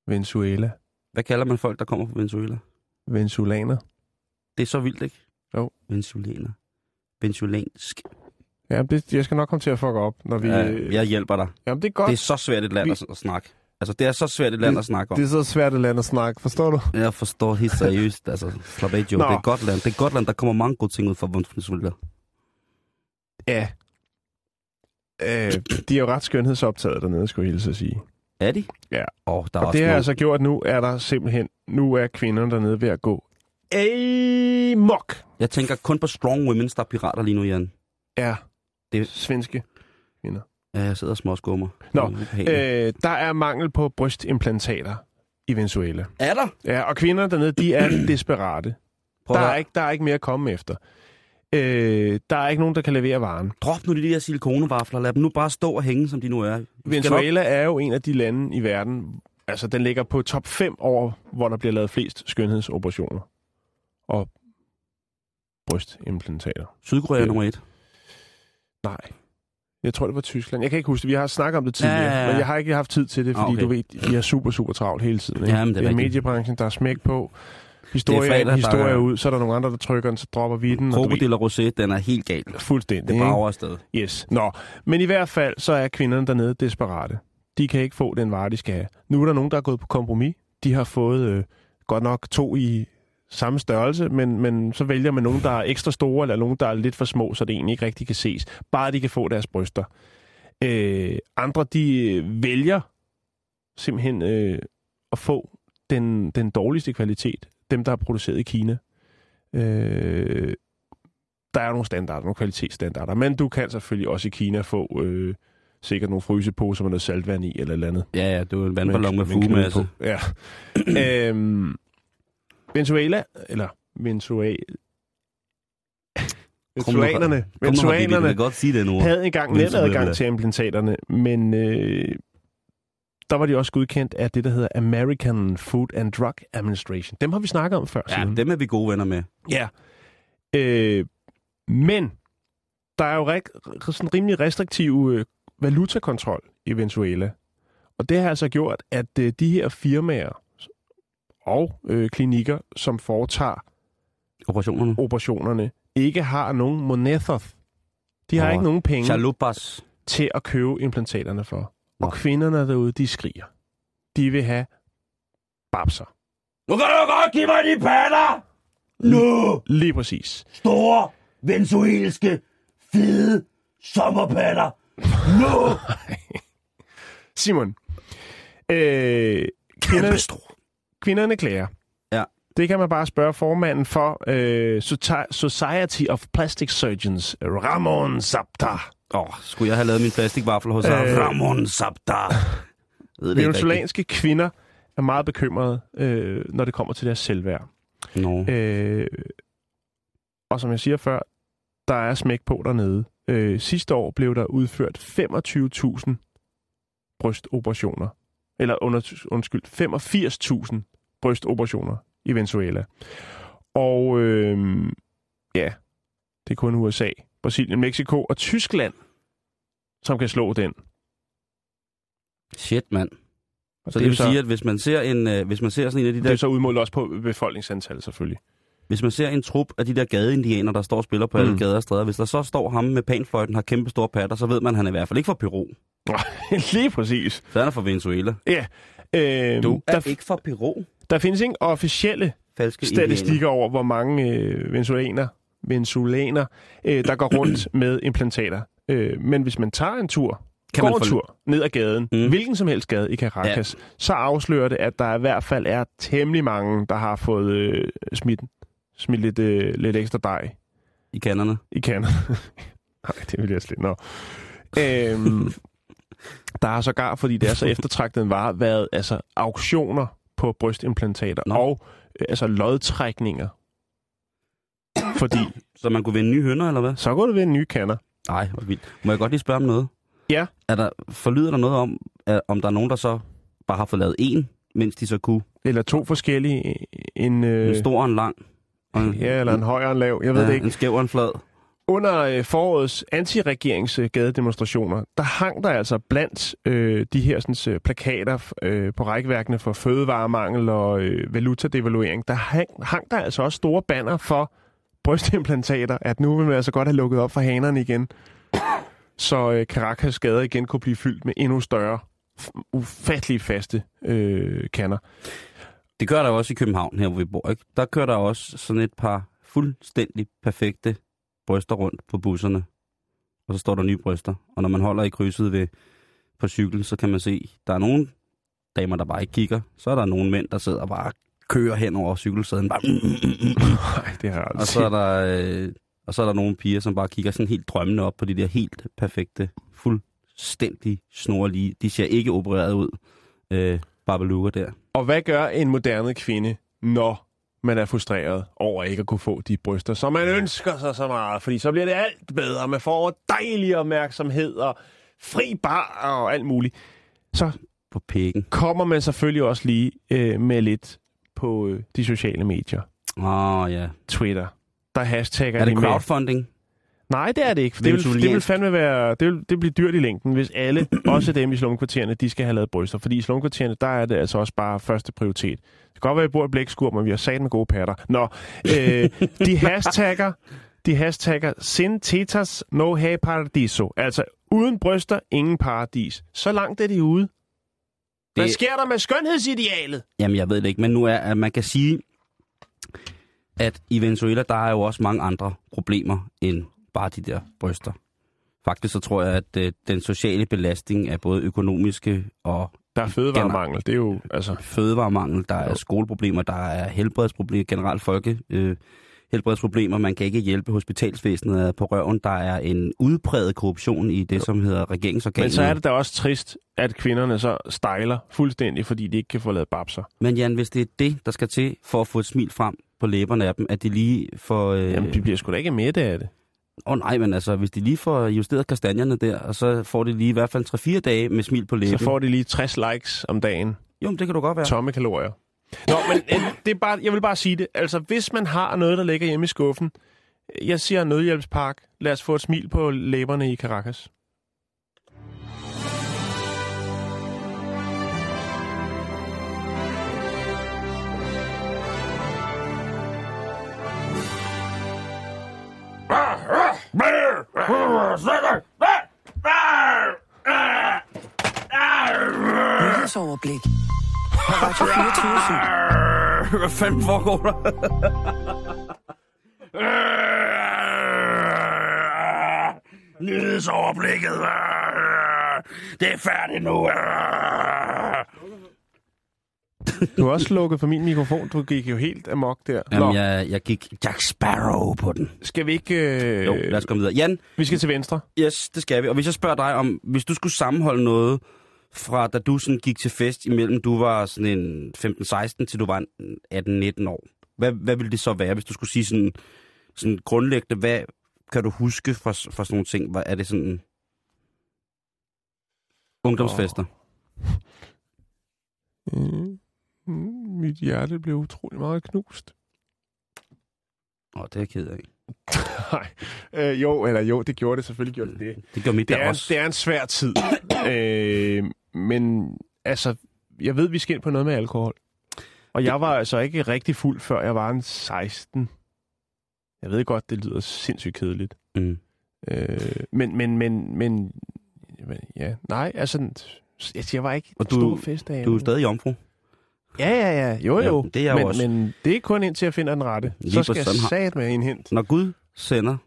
Venezuela. Hvad kalder man folk, der kommer fra Venezuela? Venezuelaner. Det er så vildt, ikke? Jo. Venezuelaner. Venezuelansk. Ja, det, jeg skal nok komme til at fuck op, når vi... Ja, jeg hjælper dig. Jamen, det er godt. Det er så svært et land Vi- at, snakke. Altså, det er så svært et land at snakke om. Det er så svært et land at snakke, forstår du? Jeg forstår helt seriøst. Altså, slap af, Joe. Nå. Det er et godt land. Det er et godt land. Der kommer mange gode ting ud fra Venezuela. Ja. Øh, de er jo ret skønhedsoptaget dernede, skulle jeg hilse at sige. Er de? Ja. Og der er Og det har nogle... altså gjort, nu er der simpelthen, nu er kvinderne dernede ved at gå amok. Jeg tænker kun på strong women, der er pirater lige nu, Jan. Ja, Det- det svenske. Ja, jeg sidder og småskummer. Nå, er. Øh, der er mangel på brystimplantater i Venezuela. Er der? Ja, og kvinderne dernede, de er *clears throat* desperate. Prøv Der er, ikke, der er ikke mere at komme efter. Øh, der er ikke nogen, der kan levere varen. Drop nu de der silikonevafler. Lad dem nu bare stå og hænge, som de nu er. Venezuela er jo en af de lande i verden, altså den ligger på top 5 over, hvor der bliver lavet flest skønhedsoperationer og brystimplantater. Sydkorea er nummer et. Nej. Jeg tror, det var Tyskland. Jeg kan ikke huske det. Vi har snakket om det tidligere, Ja, ja, ja. men jeg har ikke haft tid til det, fordi Ah, okay. du ved, de er super, super travlt hele tiden. Ikke? Ja, men det er det er mediebranchen, der er smæk på. Historie, fredag, der historie er- ud, så er der nogle andre, der trykker den, så dropper vi den. Krokodil og rosé, den er helt gal. Fuldstændig. Det ikke? brager afsted. Yes. Nå, men i hvert fald, så er kvinderne dernede desperate. De kan ikke få den vare, de skal have. Nu er der nogen, der er gået på kompromis. De har fået øh, godt nok to i samme størrelse, men, men så vælger man nogen, der er ekstra store, eller nogen, der er lidt for små, så det egentlig ikke rigtig kan ses. Bare de kan få deres bryster. Øh, andre, de øh, vælger simpelthen øh, at få den, den dårligste kvalitet. Dem, der er produceret i Kina. Øh, der er nogle standarder, nogle kvalitetsstandarder, men du kan selvfølgelig også i Kina få øh, sikkert nogle fryseposer med noget saltvand i, eller et eller andet. Ja, ja, det var en vandballon med fugemasse. Ja. *clears throat* øhm, Venezuela, eller Venezuela... *laughs* Venezuelanerne, Venezuelanerne havde engang netadgang til implantaterne, men øh, der var de også godkendt af det, der hedder American Food and Drug Administration. Dem har vi snakket om før. Ja, Simon. dem er vi gode venner med. Ja. Øh, men der er jo rig- sådan rimelig restriktiv øh, valutakontrol i Venezuela. Og det har altså gjort, at øh, de her firmaer og øh, klinikker, som foretager Operationerne. operationerne, ikke har nogen monether. De har Nå, ikke nogen penge Chalupas. til at købe implantaterne for. Nå. Og kvinderne derude, de skriger. De vil have babser. Nu kan du godt give mig de patter! Nu! Lige præcis. Store, venezuelske, fede sommerpatter! Nu! *laughs* Simon, øh, kvinderne, kvinderne klager. Ja. Det kan man bare spørge formanden for øh, Society of Plastic Surgeons, Ramon Zapta. Åh, oh, skulle jeg have lavet min plastikvaffel hos Øh. Ramon rigtigt. Venezuelanske kvinder er meget bekymrede, øh, når det kommer til deres selvværd. Nå. Øh, og som jeg siger før, der er smæk på dernede. Øh, sidste år blev der udført 25.000 brystoperationer. Eller under, undskyld, 85.000 brystoperationer i Venezuela. Og øh, ja, det er kun USA, Brasilien, Mexico og Tyskland, som kan slå den. Shit, mand. Og Så det, er vil så, sige, at hvis man ser en, øh, hvis man ser sådan en af de det der, er så udmålt også på befolkningsantal, selvfølgelig. hvis man ser en trup af de der gadeindianer, der står og spiller på alle Mm. gader og stræder, hvis der så står ham med panfløjten, har kæmpe store patter, så ved man, at han er i hvert fald ikke fra Peru. *laughs* Lige præcis. Så han er fra Venezuela. Ja. Øh, Du er der, ikke fra Peru. der findes ingen officielle Falske statistikker over, hvor mange øh, venezuelaner, venezuelaner øh, der går rundt *clears throat* med implantater. Øh, men hvis man tager en tur, Kan går man en tur ned ad gaden, Mm. hvilken som helst gade i Caracas, ja. så afslører det, at der i hvert fald er temmelig mange, der har fået øh, smidt, smidt lidt, øh, lidt ekstra dej i kanderne. i kander. *laughs* Nej, det vil jeg slet Nå. Øhm, *laughs* der har sågar, fordi det er så eftertragtet en vare, været altså, auktioner på brystimplantater Nå. og øh, altså lodtrækninger. Fordi Så man kunne vinde nye hønder, eller hvad? så går det ved en ny kander. Nej, hvor vildt. Må jeg godt lige spørge om noget? Ja. Er der, forlyder der noget om, at, om der er nogen, der så bare har fået lavet en, mens de så kunne? Eller to forskellige. En, Øh, øh, en stor og en lang? Og en, ja, eller en høj og en lav. Jeg ved ja, det ikke. En skæv og en flad? Under øh, forårets antiregeringsgadedemonstrationer, der hang der altså blandt øh, de her sådan, øh, plakater øh, på rækværkene for fødevaremangel og øh, valutadevaluering, der hang, hang der altså også store banner for brystimplantater, at nu vil man altså godt have lukket op for hanerne igen, så øh, Caracas gader igen kunne blive fyldt med endnu større, ufattelig faste øh, kanner. Det gør der også i København, her hvor vi bor. Ikke? Der kører der også sådan et par fuldstændig perfekte bryster rundt på busserne. Og så står der nye bryster. Og når man holder i krydset ved, på cykel, så kan man se, der er nogle damer, der bare ikke kigger. Så er der nogle mænd, der sidder og bare kører hen over cykelsæden. Bare, mm, mm, mm. Nej, det har Og så er der, øh, og så er der nogle piger, som bare kigger sådan helt drømmende op på de der helt perfekte, fuldstændig snorlige. De ser ikke opereret ud. Øh, babalukker der. Og hvad gør en moderne kvinde, når man er frustreret over ikke at kunne få de bryster, som man ønsker sig så meget? Fordi så bliver det alt bedre. Man får dejlig opmærksomhed og fri bar og alt muligt. Så På pikken. kommer man selvfølgelig også lige øh, med lidt på øh, de sociale medier. Åh, oh, ja. Twitter. Der hashtagger Er det de med. crowdfunding? Nej, det er det ikke. For det, vil, det vil fandme være, det vil, det bliver dyrt i længden, hvis alle, *clears throat* også dem i slumkvartererne, de skal have lavet bryster. Fordi i slumkvartererne, der er det altså også bare første prioritet. Det kan godt være, at vi bor i blækskur, men vi har sat med gode patter. Nå, øh, de *laughs* hashtagger, de hashtagger sin tetas no have paradiso. Altså, uden bryster, ingen paradis. Så langt er de ude. Hvad Det- sker der med skønhedsidealet? Jamen, jeg ved det ikke, men nu er, at man kan sige, at i Venezuela, der er jo også mange andre problemer end bare de der bryster. Faktisk så tror jeg, at øh, den sociale belastning er både økonomiske og Der er fødevaremangel. Det er jo, altså... fødevaremangel, der er Jo. skoleproblemer, der er helbredsproblemer, generelt folke, øh, helbredsproblemer. Man kan ikke hjælpe hospitalsvæsenet på røven. Der er en udpræget korruption i det, jo. som hedder regeringsorganet. Men så er det da også trist, at kvinderne så stejler fuldstændig, fordi de ikke kan få lavet babser. Men Jan, hvis det er det, der skal til for at få et smil frem på læberne af dem, at de lige får... Øh... Jamen, de bliver sgu da ikke mætte af det. Åh oh, nej, men altså, hvis de lige får justeret kastanjerne der, og så får de lige i hvert fald 3-4 dage med smil på læben. Så får de lige 60 likes om dagen. Jo, men det kan du godt være. Tomme kalorier. Nå, men øh, det er bare, jeg vil bare sige det. Altså, hvis man har noget, der ligger hjemme i skuffen, øh, jeg siger nødhjælpspark, lad os få et smil på læberne i Caracas. Nyhedsoverblik. På Radio 24 Hvad fanden foregår der? Nyhedsoverblikket. Det er færdigt nu. Du har også slukket for min mikrofon. Du gik jo helt amok der. Jamen, jeg, jeg gik Jack Sparrow på den. skal vi ikke... Øh, Jo, lad os komme videre. Jan, Vi skal til venstre. yes, det skal vi. Og hvis jeg spørger dig om, hvis du skulle sammenholde noget fra da du sådan gik til fest imellem du var sådan en 15-16 til du var en 18-19 år. Hvad, hvad ville det så være, hvis du skulle sige sådan, sådan grundlæggende, hvad kan du huske fra, fra sådan nogle ting? Hvad er det sådan ungdomsfester? Mm. Mm, mit hjerte blev utrolig meget knust. Åh, oh, det er jeg ked af. Nej, øh, jo, eller jo, det gjorde det. Selvfølgelig gjorde det det. Det gør mit Det der er, også. det er en svær tid. *coughs* øh, men altså, jeg ved, vi skal ind på noget med alkohol. Og jeg var altså ikke rigtig fuld, før jeg var en 16. Jeg ved godt, det lyder sindssygt kedeligt. Mm. Øh, men, men, men, men, ja, nej, altså, jeg, var ikke Og du- stor festdag. Du er stadig jomfru. Ja, ja, ja, jo, jo. Ja, det er men, også. men det er kun indtil jeg finder den rette. Lige så skal jeg sat med indhent. Når Gud sender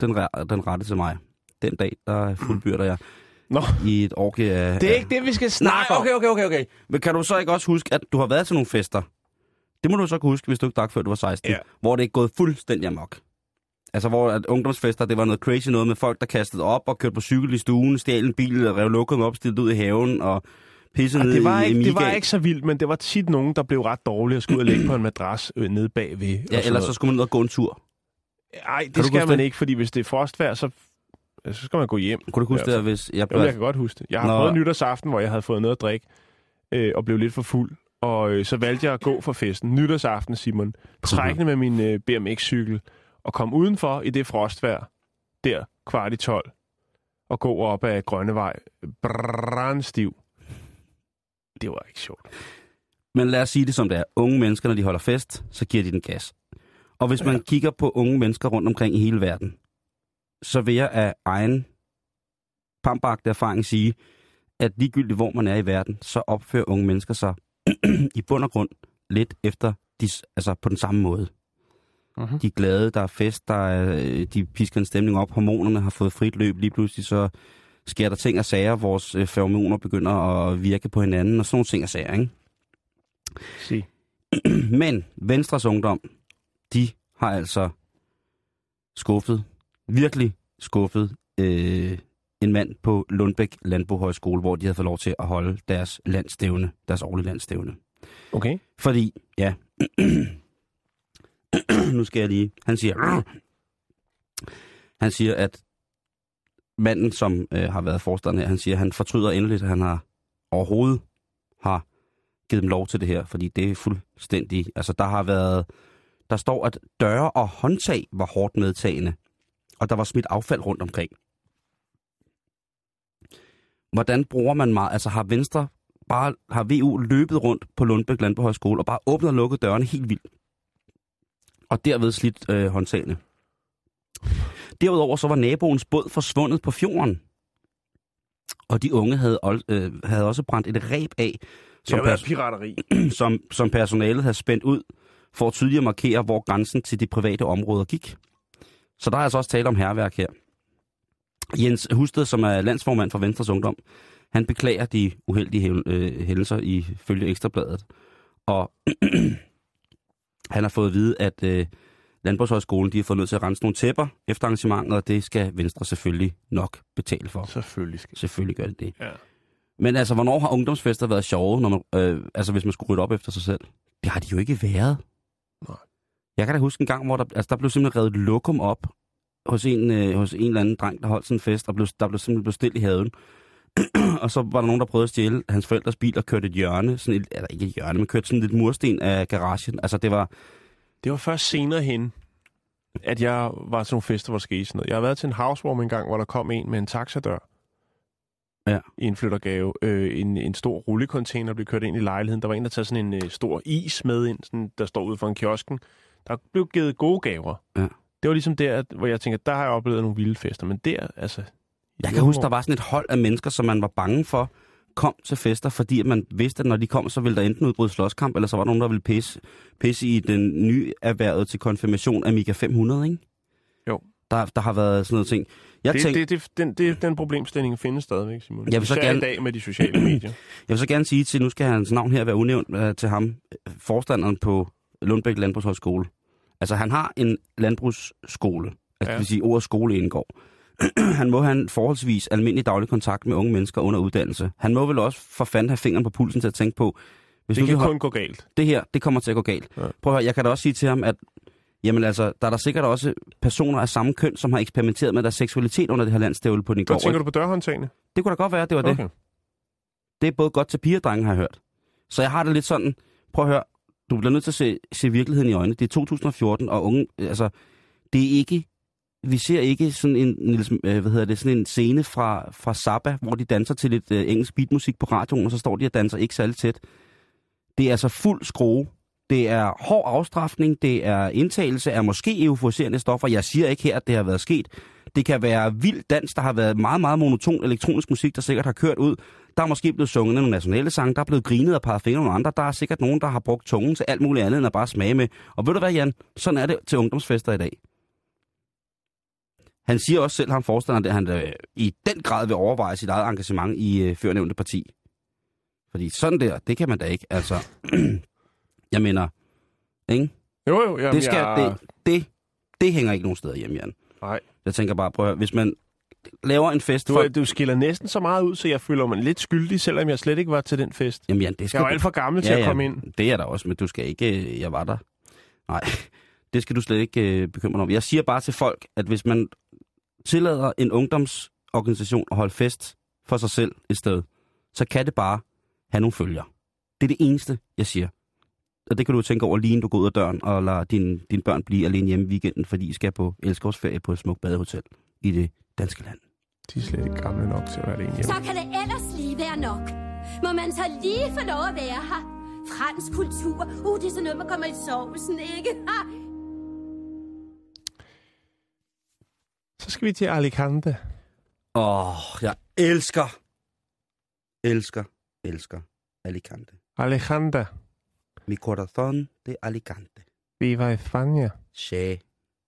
den, den rette til mig, den dag, der fuldbyrder jeg Nå. i et orke af... Det er af- ikke det, vi skal Nej, snakke om. okay, okay, okay, okay. Men kan du så ikke også huske, at du har været til nogle fester? Det må du så kunne huske, hvis du ikke drak, før du var 16. Ja. Hvor det er gået fuldstændig amok. Altså, hvor at ungdomsfester, det var noget crazy noget med folk, der kastede op og kørte på cykel i stuen, stjal en bil, og rev lukket op, stillet ud i haven og pissede Og ned det, var i ikke, det var ikke så vildt, men det var tit nogen, der blev ret dårlige og skulle ud og ligge på en madras øh, nede bagved. Ja, ellers så skulle man ud og gå en tur. Ej, du det skal man det? ikke, fordi hvis det er frostvejr, så, så skal man gå hjem. Kunne du huske det, hvis jeg blev... jeg kan godt huske det. Jeg har Nå. prøvet nytårsaften, hvor jeg havde fået noget at drikke, øh, og blev lidt for fuld. Og øh, så valgte jeg at gå fra festen. Nytårsaften, Simon. Trækkende med min øh, BMX-cykel. Og kom udenfor i det frostvejr. Der, kvart i 12. Og gå op ad Grønnevej. Brandstiv. Det var ikke sjovt. Men lad os sige det som det er. Unge mennesker, når de holder fest, så giver de den gas. Og hvis man Ja. kigger på unge mennesker rundt omkring i hele verden, så vil jeg af egen pambagte erfaring sige, at ligegyldigt hvor man er i verden, så opfører unge mennesker sig *clears throat* i bund og grund lidt efter de, altså på den samme måde. Mhm. De er glade, der er fest, der er, øh, de pisker en stemning op, hormonerne har fået frit løb, lige pludselig så sker der ting og sager, vores øh, feromoner begynder at virke på hinanden, og sådan nogle ting og sager, ikke? Se. *clears throat* Men Venstres Ungdom, de har altså skuffet, virkelig skuffet, øh, en mand på Lundbæk Landbohøjskole, hvor de havde fået lov til at holde deres landstævne, deres årlige landstævne. Okay. Fordi, ja, *clears throat* nu skal jeg lige, han siger, *clears throat* han siger, at manden, som øh, har været forstander her, han siger, at han fortryder endeligt, at han har overhovedet har givet dem lov til det her, fordi det er fuldstændig, altså der har været, der står, at døre og håndtag var hårdt medtagende, og der var smidt affald rundt omkring. Hvordan bruger man meget, altså har Venstre bare, har VU løbet rundt på Lundbæk Landbohøjskole og bare åbnet og lukket dørene helt vildt, og derved slidt øh, håndtagene. Derudover så var naboens båd forsvundet på fjorden, og de unge havde, øh, havde også brændt et ræb af, som, pers- pirateri. *clears throat* som, som personalet havde spændt ud for at tydeligt markere, hvor grænsen til de private områder gik. Så der er altså også tale om herværk her. Jens Husted, som er landsformand for Venstres Ungdom, han beklager de uheldige øh, hændelser i følge Ekstrabladet. Og *clears throat* han har fået at vide, at øh, Landbrugshøjskolen de har fået nødt til at rense nogle tæpper efter arrangementet, og det skal Venstre selvfølgelig nok betale for. Selvfølgelig skal Selvfølgelig gør det det. Ja. Men altså, hvornår har ungdomsfester været sjove, når man, øh, altså, hvis man skulle rydde op efter sig selv? Det har de jo ikke været. Nej. Jeg kan da huske en gang, hvor der, altså, der blev simpelthen revet et lokum op hos en, øh, hos en eller anden dreng, der holdt sådan en fest, og blev, der blev simpelthen bestilt i haven. *clears throat* og så var der nogen, der prøvede at stjæle hans forældres bil og kørte et hjørne, sådan et, eller ikke et hjørne, men kørte sådan lidt mursten af garagen. Altså, det var, Det var først senere hen, at jeg var til nogle fester, hvor der skete sådan noget. Jeg har været til en housewarming engang, hvor der kom en med en taxadør. Ja. I en flyttergave. Øh, en, en stor rullecontainer blev kørt ind i lejligheden. Der var en, der taget sådan en øh, stor is med ind, sådan, der står ude for en kiosken. Der blev givet gode gaver. Ja. Det var ligesom der, hvor jeg tænker, der har jeg oplevet nogle vilde fester. Men der, altså... Jeg kan huske, der var sådan et hold af mennesker, som man var bange for, kom til fester, fordi at man vidste, at når de kom, så ville der enten udbryde slåskamp, eller så var der nogen, der ville pisse, pisse i den nye erhvervet til konfirmation Amiga 500, ikke? Jo. Der, der har været sådan noget ting. Jeg, Det, tænk, det, det, den, det, den problemstilling findes stadigvæk, Simon. Jeg vil så Især gerne- i dag med de sociale medier. *clears throat* jeg vil så gerne sige til, nu skal hans navn her være unævnt uh, til ham, øh, forstanderen på Lundbæk Landbrugshøjskole. Altså, han har en landbrugsskole. Altså, ja. det vil sige, ordet skole indgår. *clears throat* han må have en forholdsvis almindelig daglig kontakt med unge mennesker under uddannelse. Han må vel også for fanden have fingeren på pulsen til at tænke på, hvis Det nu kan har- kun gå galt. det her, det kommer til at gå galt. Ja. Prøv at høre, jeg kan da også sige til ham, at jamen altså, der er der sikkert også personer af samme køn, som har eksperimenteret med deres seksualitet under det her landstævle på den i går. Hvad tænker du på dørhåndtagene? Det kunne da godt være, det var det. Okay. Det er både godt til piger og drenge, har jeg hørt. Så jeg har det lidt sådan, prøv at høre, du bliver nødt til at se, se virkeligheden i øjnene. Det er 2014, og unge, altså, det er ikke, vi ser ikke sådan en, Niels, øh, hvad hedder det, sådan en scene fra, fra Zappa, hvor de danser til lidt øh, engelsk beatmusik på radioen, og så står de og danser ikke særlig tæt. Det er altså fuld skrue. Det er hård afstraffning, det er indtagelse af måske euforiserende stoffer. Jeg siger ikke her, at det har været sket. Det kan være vild dans, der har været meget, meget monoton elektronisk musik, der sikkert har kørt ud. Der er måske blevet sunget nogle nationale sange, der er blevet grinet og peget fingre nogle andre. Der er sikkert nogen, der har brugt tungen til alt muligt andet end at bare smage med. Og ved du hvad, Jan? Sådan er det til ungdomsfester i dag. Han siger også selv, han forstander, at han øh, i den grad vil overveje sit eget engagement i øh, førnævnte parti. Fordi sådan der, det kan man da ikke. Altså, *clears throat* jeg mener, ikke? Jo, jo. Jamen, det, skal, jeg... det, det, det hænger ikke nogen steder hjemme, Jan. Nej. Jeg tænker bare, prøv at høre, hvis man laver en fest Du, for... du skiller næsten så meget ud, så jeg føler mig lidt skyldig, selvom jeg slet ikke var til den fest. Jamen, Jan, det skal Jeg var du- alt for gammel til Ja, at ja, komme ind. Det er der også, men du skal ikke... øh, Jeg var der. Nej, *laughs* det skal du slet ikke øh, bekymre dig om. Jeg siger bare til folk, at hvis man tillader en ungdomsorganisation at holde fest for sig selv et sted, så kan det bare have nogle følger. Det er det eneste, jeg siger. Og det kan du tænke over lige inden du går ud af døren og lader dine, dine børn blive alene hjemme i weekenden, fordi I skal på elskovsferie på et smukt badehotel i det danske land. De er slet ikke gamle nok til at være alene hjemme. Så kan det ellers lige være nok. Må man så lige få lov at være her? Fransk kultur. Uh, det er sådan noget, man kommer i sovsen, ikke? Ha! Så skal vi til Alicante. Åh, oh, jeg elsker, elsker, elsker Alicante. Alejandra, Mi corazón de Alicante. viva España. Che.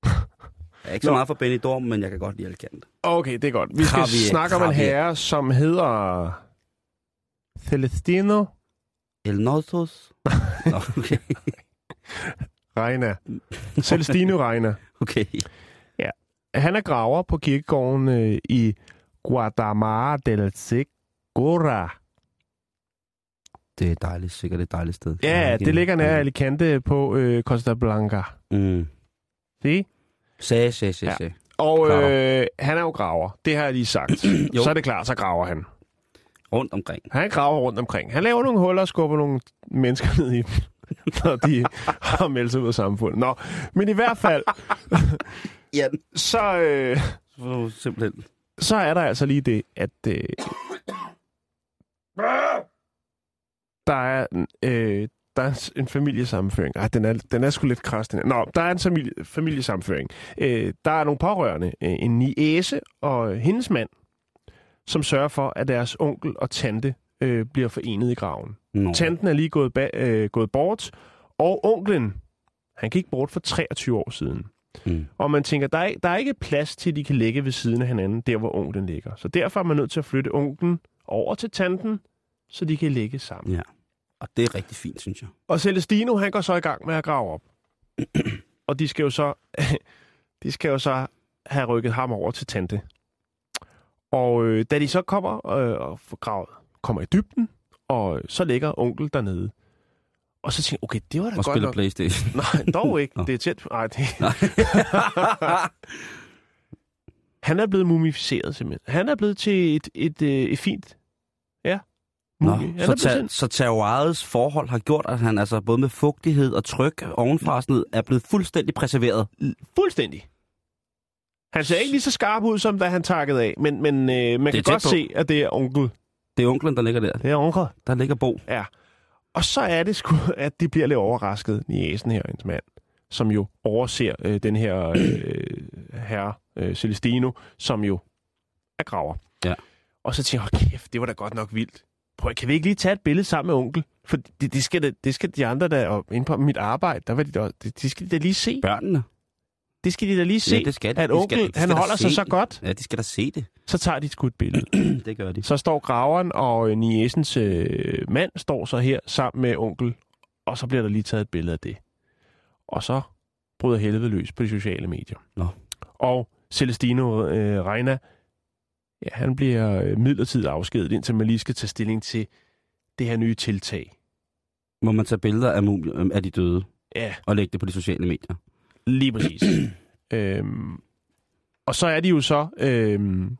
*laughs* Jeg er ikke så Nå. meget for Benidorm, men jeg kan godt lide Alicante. Okay, det er godt. Vi skal Javier, snakke om en Javier. herre, som hedder Celestino El Notos. *laughs* Nå, okay. Reina. Celestino Reina. okay. Han er graver på kirkegården øh, i Guadamara del Segura. Det er dejligt, sikkert et dejligt sted. Ja, det ligger nær Alicante på øh, Costa Blanca. Mm. Se? Sagde, sagde, sagde, Ja. sagde. Og øh, han er jo graver. Det har jeg lige sagt. *clears throat* Så er det klart, så graver han. Rundt omkring. Han graver rundt omkring. Han laver nogle huller og skubber nogle mennesker ned i dem, *laughs* når de *laughs* har meldt sig ud af samfundet. Nå, men i hvert fald, *laughs* Ja, så, øh, simpelthen. så er der altså lige det, at øh, der er, øh, der er en familiesammenføring. Ej, den er, den er sgu lidt kras, den her. Nå, der er en familie, familiesammenføring. Øh, der er nogle pårørende, øh, en niæse og hendes mand, som sørger for, at deres onkel og tante øh, bliver forenet i graven. Nå. Tanten er lige gået, ba- øh, gået bort, og onklen Han gik bort for 23 år siden. Mm. Og man tænker, der er, der er ikke plads til, at de kan ligge ved siden af hinanden, der hvor onklen ligger. Så derfor er man nødt til at flytte onklen over til tanten, så de kan ligge sammen. Ja. Og det er rigtig fint, synes jeg. Og Celestino, han går så i gang med at grave op. *clears throat* og de skal jo så, *laughs* de skal jo så have rykket ham over til tante. Og øh, da de så kommer øh, og får gravet, kommer i dybden, og så ligger onkel dernede. Og så tænker jeg, okay, det var da Og godt spiller nok. Playstation. *laughs* Nej, dog ikke. Nå. det er tæt. Nej, det... Nej. *laughs* Han er blevet mumificeret simpelthen. Han er blevet til et, et, et, et fint... Ja. Nå, mumie. Er så, ta- så terroirets forhold har gjort, at han altså både med fugtighed og tryk ovenfra og sådan noget, er blevet fuldstændig preserveret. Fuldstændig. Han ser ikke lige så skarp ud, som da han takkede af, men, men øh, man kan godt på. se, at det er onkel. Det er onklen, der ligger der. Det er onkel. Der ligger Bo. Ja. Og så er det sgu, *laughs* at de bliver lidt overrasket, Niesen her, hendes mand, som jo overser øh, den her øh, herre øh, Celestino, som jo er graver. Ja. Og så tænker jeg, "Hold kæft, det var da godt nok vildt. Prøv, kan vi ikke lige tage et billede sammen med onkel? For det, det, skal, da, det skal de andre, der er inde på mit arbejde, der var de det, det skal de da lige se. Børnene. Det skal de da lige se, Ja, det skal de. at De skal- onkel, de skal han holder sig se så det. godt. Ja, de skal da se det. Så tager de et billede. *clears throat* det gør de. Så står graveren, og øh, Niesens øh, mand står så her sammen med onkel, og så bliver der lige taget et billede af det. Og så bryder helvede løs på de sociale medier. Nå. Og Celestino øh, Reina, ja, han bliver øh, midlertidigt afskedet, indtil man lige skal tage stilling til det her nye tiltag. Må man tage billeder af, mumie, af de døde Ja, og lægge det på de sociale medier? Lige præcis. *clears throat* øhm, og så er de jo så øhm,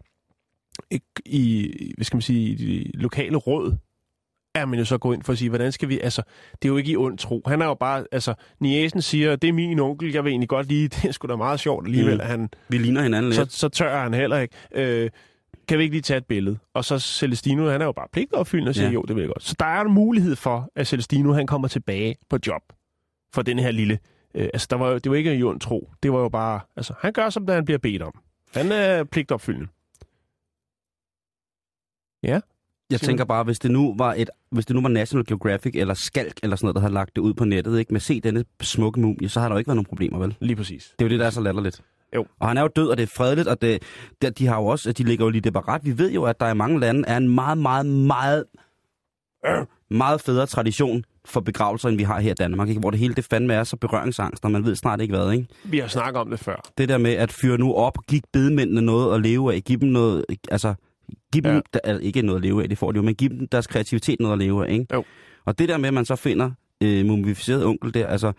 i, hvad skal man sige, i de lokale råd, er man jo så gået ind for at sige, hvordan skal vi, altså, det er jo ikke i ond tro. Han er jo bare, altså, Niesen siger, det er min onkel, jeg vil egentlig godt lide, *laughs* det er sgu da meget sjovt alligevel, Mm. at han, Vi ligner hinanden så, lidt. så tør han heller ikke. Øh, kan vi ikke lige tage et billede? Og så Celestino, han er jo bare pligtopfyldende og siger, ja. jo, det vil jeg godt. Så der er en mulighed for, at Celestino, han kommer tilbage på job for den her lille... Øh, altså, der var, det var ikke i ond tro. Det var jo bare... Altså, han gør, som han bliver bedt om. Han er pligtopfyldende. Ja. Jeg tænker bare, hvis det nu var et, hvis det nu var National Geographic eller Skalk eller sådan noget, der havde lagt det ud på nettet, ikke, med se denne smukke mumie, så har der jo ikke været nogen problemer, vel? Lige præcis. Det er jo det, der er så latterligt. Jo. Og han er jo død, og det er fredeligt, og det, det, de har jo også, de ligger jo lige det barat. Vi ved jo, at der i mange lande er en meget, meget, meget, øh, meget federe tradition for begravelser, end vi har her i Danmark, ikke? hvor det hele det fandme er så berøringsangst, og man ved snart ikke hvad, ikke? Vi har snakket om det før. Det der med at fyre nu op, give bedemændene noget at leve af, give dem noget, altså, give dem, Ja. der, altså, ikke noget at leve af, det får de jo, men give dem deres kreativitet noget at leve af, ikke? Jo. Og det der med, at man så finder øh, mumificeret onkel der, altså,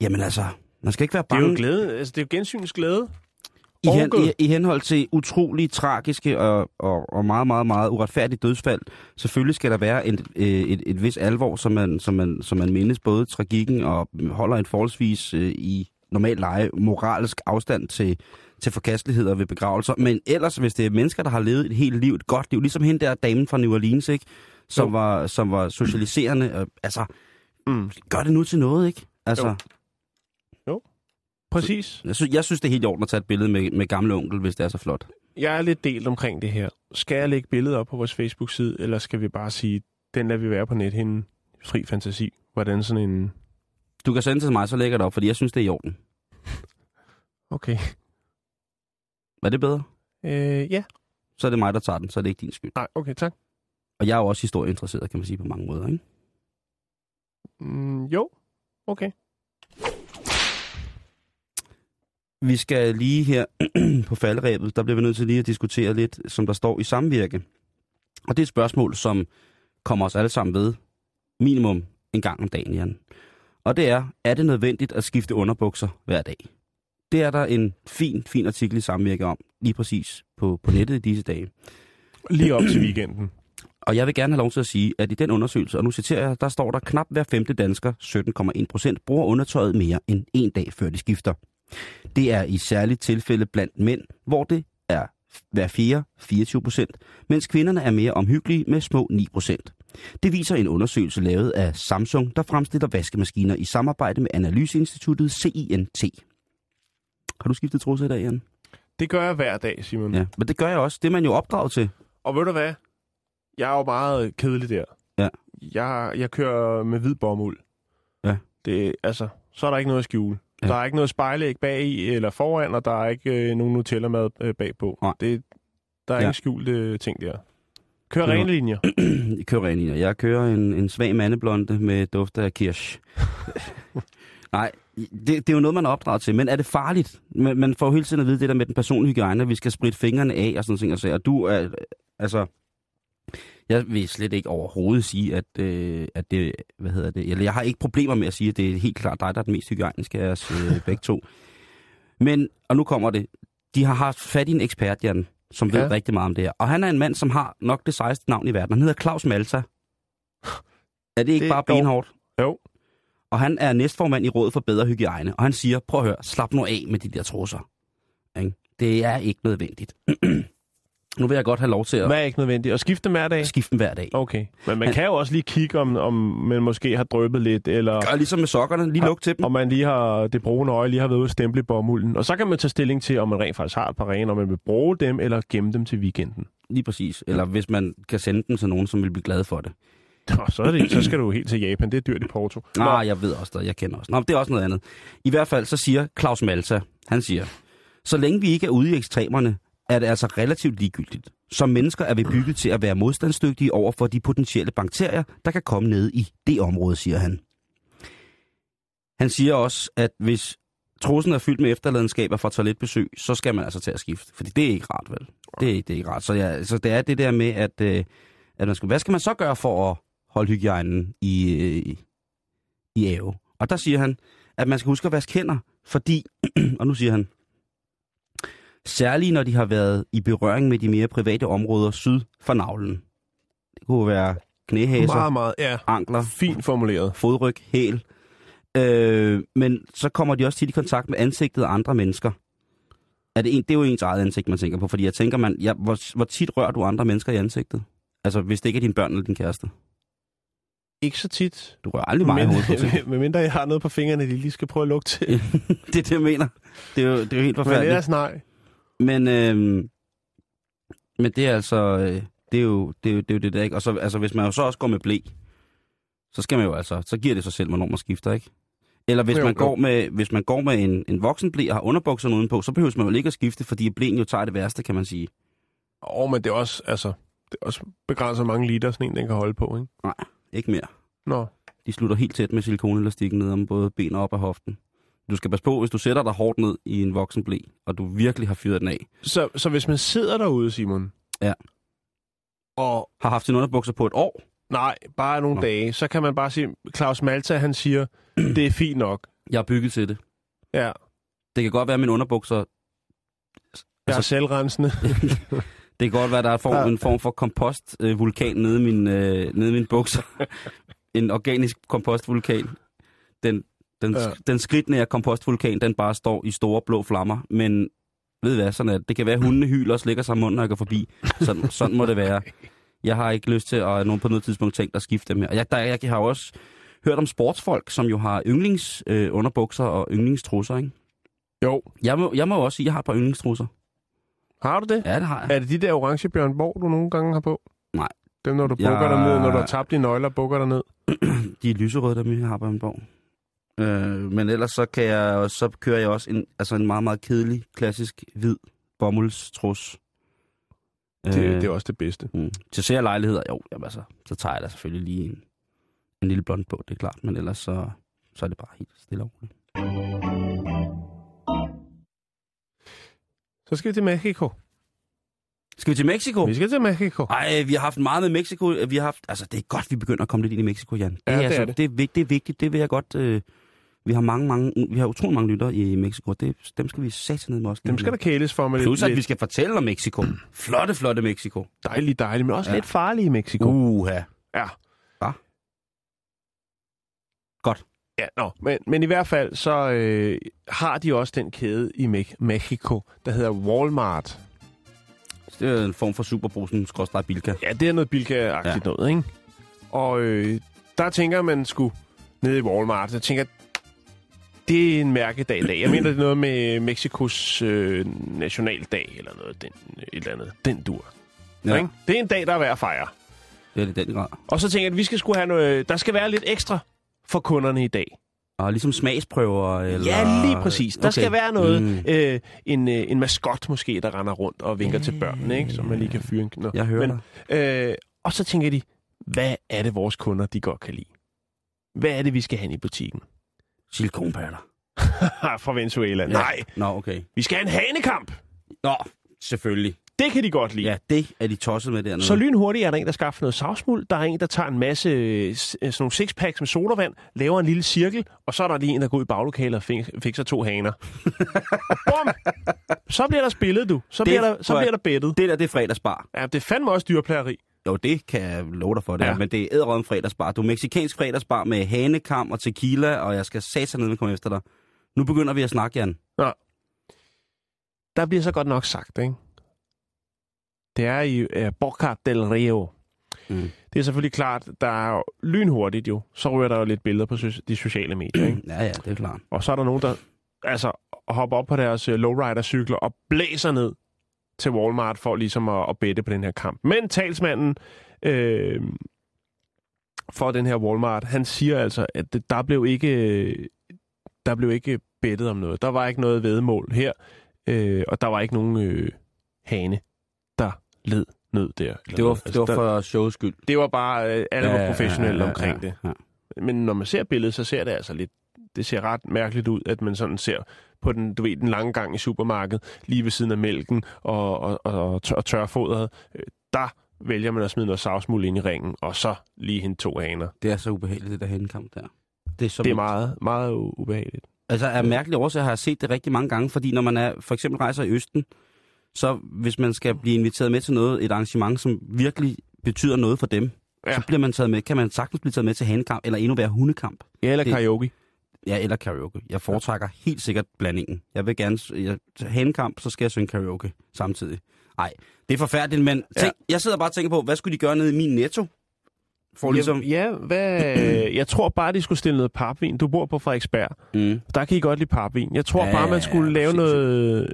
jamen altså, man skal ikke være Det er bange. jo glæde. Altså, det er jo gensynens glæde. I, hen, i, I henhold til utrolig tragiske og, og, og meget, meget, meget uretfærdige dødsfald, selvfølgelig skal der være en, øh, et, et vis alvor, som man, som, man, som man mindes både tragikken og holder en forholdsvis øh, i normal leje moralsk afstand til, til forkasteligheder ved begravelser. Men ellers, hvis det er mennesker, der har levet et helt liv, et godt liv, ligesom hende der damen fra New Orleans, ikke? Som, Jo. var, som var socialiserende, øh, altså, Mm. gør det nu til noget, ikke? Altså, Jo. Præcis. jeg, synes, jeg synes, det er helt i orden at tage et billede med, med gamle onkel, hvis det er så flot. Jeg er lidt delt omkring det her. Skal jeg lægge billeder op på vores Facebook-side, eller skal vi bare sige, den lader vi være på nethinden? Fri fantasi. Hvordan sådan en... Du kan sende til mig, så lægger det op, fordi jeg synes, det er i orden. *laughs* Okay. Er det bedre? Øh, ja. Så er det mig, der tager den, så er det ikke din skyld. Nej, okay, tak. Og jeg er jo også historieinteresseret, kan man sige på mange måder, ikke? Mm, jo. Okay. Vi skal lige her *clears throat* på falderæbet, der bliver vi nødt til lige at diskutere lidt, som der står i samvirke. Og det er et spørgsmål, som kommer os alle sammen ved minimum en gang om dagen, Jan. Og det er, er det nødvendigt at skifte underbukser hver dag? Det er der en fin, fin artikel i samvirke om, lige præcis på, på nettet i disse dage. Lige op til weekenden. *clears throat* Og jeg vil gerne have lov til at sige, at i den undersøgelse, og nu citerer jeg, der står der knap hver femte dansker, 17,1 procent, bruger undertøjet mere end en dag før de skifter. Det er i særligt tilfælde blandt mænd, hvor det er hver fjerde, 24 procent, mens kvinderne er mere omhyggelige med små 9 procent. Det viser en undersøgelse lavet af Samsung, der fremstiller vaskemaskiner i samarbejde med analyseinstituttet CINT. Har du skiftet trusser i dag, Jan? Det gør jeg hver dag, Simon. Ja, men det gør jeg også. Det er man jo opdraget til. Og ved du hvad? Jeg er jo meget kedelig der. Ja. Jeg, jeg kører med hvid bomuld. Ja. Det, altså, så er der ikke noget at skjule. Ja. Der er ikke noget spejlæg bag i eller foran, og der er ikke øh, nogen Nutella-mad øh, bagpå. Nej. Det, der er Ja. ikke skjulte øh, ting der. Kør *clears throat* Kører- rene linjer. Jeg kører ren i det. Jeg kører en, en svag mandeblonde med duft af kirsch. *laughs* Nej, det, det er jo noget, man er opdraget til. Men er det farligt? Man, man får jo hele tiden at vide det der med den personlige hygiejne, at vi skal spritte fingrene af og sådan ting. Og, så. og du er, altså, jeg vil slet ikke overhovedet sige, at, øh, at det, hvad hedder det, eller jeg har ikke problemer med at sige, at det er helt klart dig, der er den mest hygiejniske af os øh, begge to. Men, og nu kommer det, de har haft fat i en ekspert, Jan, som ved Ja. rigtig meget om det her. Og han er en mand, som har nok det sejeste navn i verden. Han hedder Claus Malta. Er det ikke Det- bare benhårdt? Jo. Og han er næstformand i Rådet for Bedre Hygiejne. Og han siger, prøv at høre, slap nu af med de der trusser. Det er ikke nødvendigt. *clears throat* nu vil jeg godt have lov til at Hvad er ikke nødvendigt? At skifte dem hver dag? skifte dem hver dag. Okay. Men man Han- kan jo også lige kigge, om, om man måske har drøbet lidt, eller Gør ligesom med sokkerne. Lige luk til dem. om man lige har det brune øje lige har været ude at stemple i bomulden. Og så kan man tage stilling til, om man rent faktisk har et par rene, om man vil bruge dem, eller gemme dem til weekenden. Lige præcis. Eller hvis man kan sende den til nogen, som vil blive glad for det. Og så, er det, så skal du helt til Japan. Det er dyrt i Porto. Nej, jeg ved også det. Jeg kender også. Nå, det er også noget andet. I hvert fald så siger Claus Malta, han siger, så længe vi ikke er ude i ekstremerne, er det altså relativt ligegyldigt. Som mennesker er vi bygget til at være modstandsdygtige over for de potentielle bakterier, der kan komme ned i det område, siger han. Han siger også, at hvis trussen er fyldt med efterladenskaber fra toiletbesøg, så skal man altså til at skifte. Fordi det er ikke rart, vel? Det er, det er ikke rart. Så, ja, så det er det der med, at, øh, at man skal, hvad skal man så gøre for at holde hygiejnen i, øh, i, i ave? Og der siger han, at man skal huske at vaske hænder, fordi, *clears throat* og nu siger han, særligt når de har været i berøring med de mere private områder syd for navlen. Det kunne være knæhæser, Meget, meget, ja. ankler, Fint formuleret. fodryg, hæl. Øh, men så kommer de også tit i kontakt med ansigtet af andre mennesker. Er det, en, det er jo ens eget ansigt, man tænker på, fordi jeg tænker, man, ja, hvor, hvor tit rører du andre mennesker i ansigtet? Altså, hvis det ikke er dine børn eller din kæreste. Ikke så tit. Du rører aldrig mig i hovedet på ting. *laughs* Men mindre jeg har noget på fingrene, de lige skal prøve at lugte til. *laughs* det er det, jeg mener. Det er jo, det er jo helt Men forfærdeligt. ellers nej. Men, øh, men det er altså, øh, det er jo det, er jo, det, er jo det der, ikke? Og så, altså, hvis man jo så også går med blæ, så skal man jo altså, så giver det sig selv, hvornår man skifter, ikke? Eller hvis, Jo, man, går med, hvis man går med en, en voksen blæ og har underbukserne udenpå, så behøver man jo ikke at skifte, fordi blæen jo tager det værste, kan man sige. Åh, men det er også, altså, det er også begrænset mange liter, sådan en, den kan holde på, ikke? Ikke mere. Nå. De slutter helt tæt med silikonelastikken ned om både ben og op af hoften. Du skal passe på, hvis du sætter dig hårdt ned i en voksen blæ, og du virkelig har fyret den af, Så, så hvis man sidder derude, Simon, Ja. og har haft sine underbukser på et år, nej, bare nogle Nå. dage, så kan man bare sige, Claus Malta, han siger, *clears throat* det er fint nok. jeg er bygget til det. Ja, Det kan godt være, at mine underbukser jeg er Altså- selvrensende. *laughs* Det kan godt være, at der er form, Ja. en form for kompostvulkan nede, i min, øh, nede i mine bukser. *laughs* en organisk kompostvulkan. Den, den, Ja. den skridtnære kompostvulkan, den bare står i store blå flammer. Men ved hvad, sådan er det. Kan være, at hundene hyler og slikker sig munden, når jeg går forbi. Sådan, sådan må det være. Jeg har ikke lyst til at nogen på noget tidspunkt tænkt at skifte dem her. Og jeg, der, jeg har også hørt om sportsfolk, som jo har yndlings øh, underbukser og yndlingstrusser, ikke? Jo. Jeg må, jeg må også sige, at jeg har et par yndlingstrusser. Har du det? Ja, det har jeg. Er det de der orange Bjørn Borg, du nogle gange har på? Nej. Dem, når du Jeg- bukker dig ned, når du har tabt dine nøgler, bukker dig ned. *clears throat* De er lyserøde, dem jeg har på en borg. Øh, men ellers så, kan jeg, så kører jeg også en, altså en meget, meget kedelig, klassisk, hvid bomuldstrus. Det, det er også det bedste. mm. Til sære lejligheder, jo, jamen altså, så tager jeg da selvfølgelig lige en, en lille blond på, det er klart. Men ellers så, så er det bare helt stille og roligt. Så skal vi til Mexico. Skal vi til Mexico? Vi skal til Mexico. Ej, vi har haft meget med Mexico. Vi har haft, altså, det er godt, vi begynder at komme lidt ind i Mexico, Jan. Det, Ja, det er altså, det. det. er vigtigt, det er vigtigt. Det vil jeg godt... Øh, vi har mange, mange, vi har utrolig mange lytter i Mexico. Det, dem skal vi sætte ned med os. Dem skal der kæles for med Plus, lidt, at vi skal fortælle om Mexico. Flotte, flotte Mexico. dejligt, dejligt, men også Ja. lidt farligt i Mexico. Uha. Ja. Hva? Godt. Ja, nå. Men, men i hvert fald, så øh, har de også den kæde i Me- Mexico, der hedder Walmart. Det er en form for superbrusen, skråstrej Bilka. Ja, det er noget Bilka-agtigt Ja. noget, ikke? Og øh, der tænker man skulle ned i Walmart. Jeg tænker, det er en mærkedag i dag. Jeg mener, det er noget med Mexikos øh, nationaldag, eller noget, den, et eller andet. Den dur. Ja. Ikke? Det er en dag, der er værd at fejre. det er det den grad. Og så tænker jeg, at vi skal skulle have noget, der skal være lidt ekstra for kunderne i dag. Og ligesom smagsprøver, eller... Ja, lige præcis. Der okay. skal være noget, Mm. mm. øh, en, øh, en maskot måske, der render rundt og vinker til børnene, ikke? så man lige kan fyre en knop. Jeg hører Men, øh, Og så tænker de, hvad er det, vores kunder de godt kan lide? Hvad er det, vi skal have i butikken? Silikonperler. *laughs* Fra Venezuela. Ja. Nej, Nå, okay. vi skal have en hanekamp. Nå, selvfølgelig. Det kan de godt lide. Ja, det er de tosset med dernede. Så lynhurtigt er der en, der skaffer noget savsmuld. Der er en, der tager en masse øh, sådan nogle sixpacks med sodavand, laver en lille cirkel, og så er der lige en, der går ud i baglokalet og fik- fikser to haner. og *laughs* bum! Så bliver der spillet, du. Så Det bliver der, så bliver der bettet. Det der, det er fredagsbar. Ja, det er fandme også dyrplageri. Jo, det kan jeg love dig for, det ja. Ja. er, men det er æderrøden fredagsbar. Du er meksikansk fredagsbar med hanekam og tequila, og jeg skal satan ned med komme efter dig. Nu begynder vi at snakke, Jan. Der bliver så godt nok sagt, ikke? Det er i uh, Boca del Rio. Mm. Det er selvfølgelig klart, der er lynhurtigt jo. Så ryger der jo lidt billeder på so- de sociale medier, ikke? *clears throat* Ja, ja, det er klart. Og så er der nogen, der altså, hopper op på deres øh, lowrider-cykler og blæser ned til Walmart for ligesom at, at bette på den her kamp. Men talsmanden øh, for den her Walmart, han siger altså, at det, der blev ikke der blev ikke bettet om noget. Der var ikke noget vedmål her, øh, og der var ikke nogen øh, hane, der led nød der. Det var, noget. det var der, for shows skyld. det var bare, øh, alle var professionelle ja, ja, omkring ja, det. Ja. Men når man ser billedet, så ser det altså lidt... Det ser ret mærkeligt ud, at man sådan ser på den, du ved, den lange gang i supermarkedet, lige ved siden af mælken og, og, og, tør, og tørfodret. Øh, Der vælger man at smide noget savsmuld ind i ringen, og så lige hente to haner. Det er så ubehageligt, det der handekamp der. Det er, så Det er meget, meget ubehageligt. Altså af mærkelige årsager har jeg set det rigtig mange gange, fordi når man er for eksempel rejser i Østen, så hvis man skal blive inviteret med til noget, et arrangement, som virkelig betyder noget for dem, ja. Så bliver man taget med, kan man sagtens blive taget med til handekamp, eller endnu være hundekamp. Ja, eller Det- karaoke. Ja, eller karaoke. Jeg foretrækker helt sikkert blandingen. Jeg vil gerne, jeg, til handekamp, så skal jeg synge karaoke samtidig. Nej, det er forfærdeligt, men tænk, ja. jeg sidder bare og tænker på, hvad skulle de gøre nede i min netto? For ligesom... Ja, ja hvad, *clears throat* jeg tror bare, de skulle stille noget papvin. Du bor på Frederiksberg. Mm. Der kan I godt lide papvin. Jeg tror Ja, bare, man skulle lave sindssygt. noget,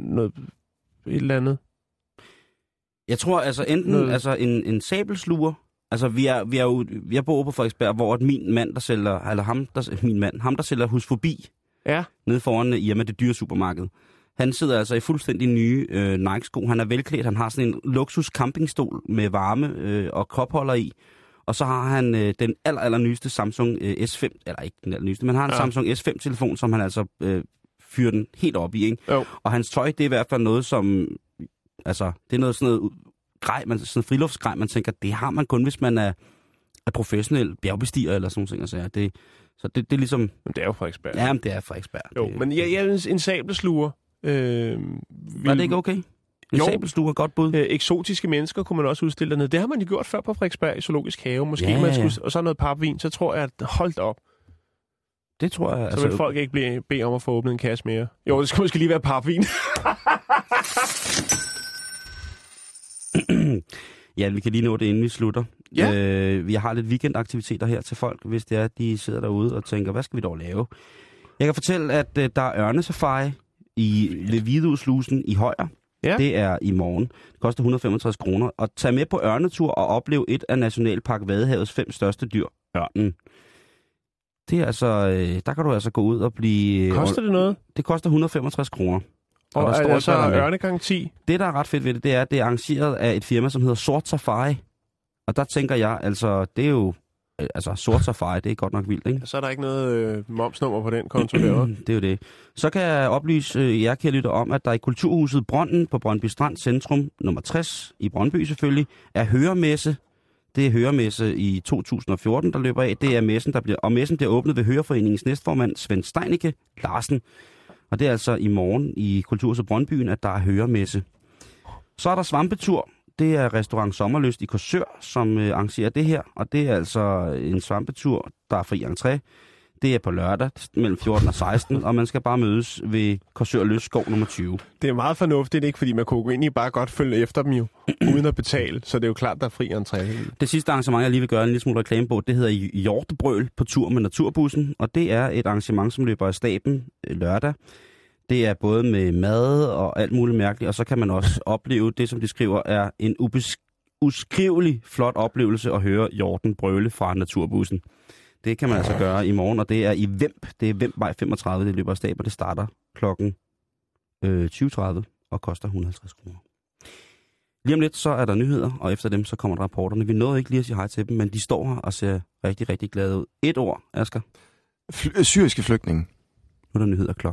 noget... Et eller andet. Jeg tror altså enten Noget- altså en, en sabelsluger. Altså vi er, vi er jo, vi er på Frederiksberg, hvor at min mand, der sælger, eller ham, der, min mand, ham der sælger hus forbi, Ja. nede foran øh, Irma, det dyre supermarked. Han sidder altså i fuldstændig nye øh, Nike-sko. Han er velklædt. Han har sådan en luksus campingstol med varme øh, og kopholder i. Og så har han øh, den aller, aller nyeste Samsung øh, S5, eller ikke den aller nyeste, men han har en. Ja. Samsung S5-telefon, som han altså øh, fyrer den helt op i. Ikke? Jo. Og hans tøj, det er i hvert fald noget, som... Altså, det er noget sådan noget grej, man, sådan friluftsgrej, man tænker, det har man kun, hvis man er, er professionel bjergbestiger eller sådan noget. Så, det, så det, det er ligesom... Men det er jo Frederiksberg. Ja, men det er Frederiksberg. Jo, det, men jeg, jeg en, en sabelsluger. Øh, Var det ikke okay? En Jo. sabelstue, godt bud. Øh, eksotiske mennesker kunne man også udstille dernede. Det har man jo gjort før på Frederiksberg i Zoologisk Have. Måske Ja, ja, man ja. skulle, og så noget papvin, så tror jeg, at holdt op. Det tror jeg. Så vil folk ikke blive, bede om at få åbnet en kasse mere. Jo, det skulle måske lige være papvin. *laughs* Ja, vi kan lige nå det, inden vi slutter. Ja. Øh, vi har lidt weekendaktiviteter her til folk, hvis det er, at de sidder derude og tænker, hvad skal vi dog lave? Jeg kan fortælle, at øh, der er ørnesafari i Leviduslusen i Højer. Ja. Det er i morgen. Det koster 165 kroner. Og tage med på ørnetur og opleve et af Nationalpark Vadehavets fem største dyr, ørnen. Det er altså, øh, der kan du altså gå ud og blive... øh, Koster det noget? Det koster 165 kroner. Og, der og står er der så der ørnegaranti? Det, der er ret fedt ved det, det er, at det er arrangeret af et firma, som hedder Sort Safari. Og der tænker jeg, altså, det er jo... øh, Altså, Sort Safari, det er godt nok vildt, ikke? Så er der ikke noget øh, momsnummer på den konto der. *clears throat* det er jo det. Så kan jeg oplyse øh, jer, kære lytter, om, at der i Kulturhuset Brønden på Brøndby Strand Centrum, nummer 60, i Brøndby selvfølgelig, er høremesse. Det er høremesse i 2014, der løber af. Det er messen, der bliver, og messen bliver åbnet ved Høreforeningens næstformand, Svend Steinicke Larsen. Og det er altså i morgen i Kulturhuset Brøndbyen, at der er høremesse. Så er der svampetur. Det er restaurant Sommerlyst i Korsør, som øh, arrangerer det her. Og det er altså øh, en svampetur, der er fri entré. Det er på lørdag mellem 14 og 16, og man skal bare mødes ved Korsør Løsskov nummer 20. Det er meget fornuftigt, ikke? Fordi man kunne i bare godt følge efter dem jo, uden at betale. Så det er jo klart, der er fri entré. Det sidste arrangement, jeg lige vil gøre en lille smule reklame på, det hedder Hjortebrøl på tur med Naturbussen, og det er et arrangement, som løber af staben øh, lørdag. Det er både med mad og alt muligt mærkeligt, og så kan man også opleve det, som de skriver, er en ubes- uskrivelig flot oplevelse at høre hjorten brøle fra Naturbussen. Det kan man altså gøre i morgen, og det er i Vemp. Det er Vempvej 35, det løber af stab, og det starter klokken øh, 20.30 og koster 150 kroner. Lige om lidt, så er der nyheder, og efter dem, så kommer der rapporterne. Vi nåede ikke lige at sige hej til dem, men de står her og ser rigtig, rigtig glade ud. Et ord, Asger. Fl- syriske flygtninge. Nu er der nyheder klokken.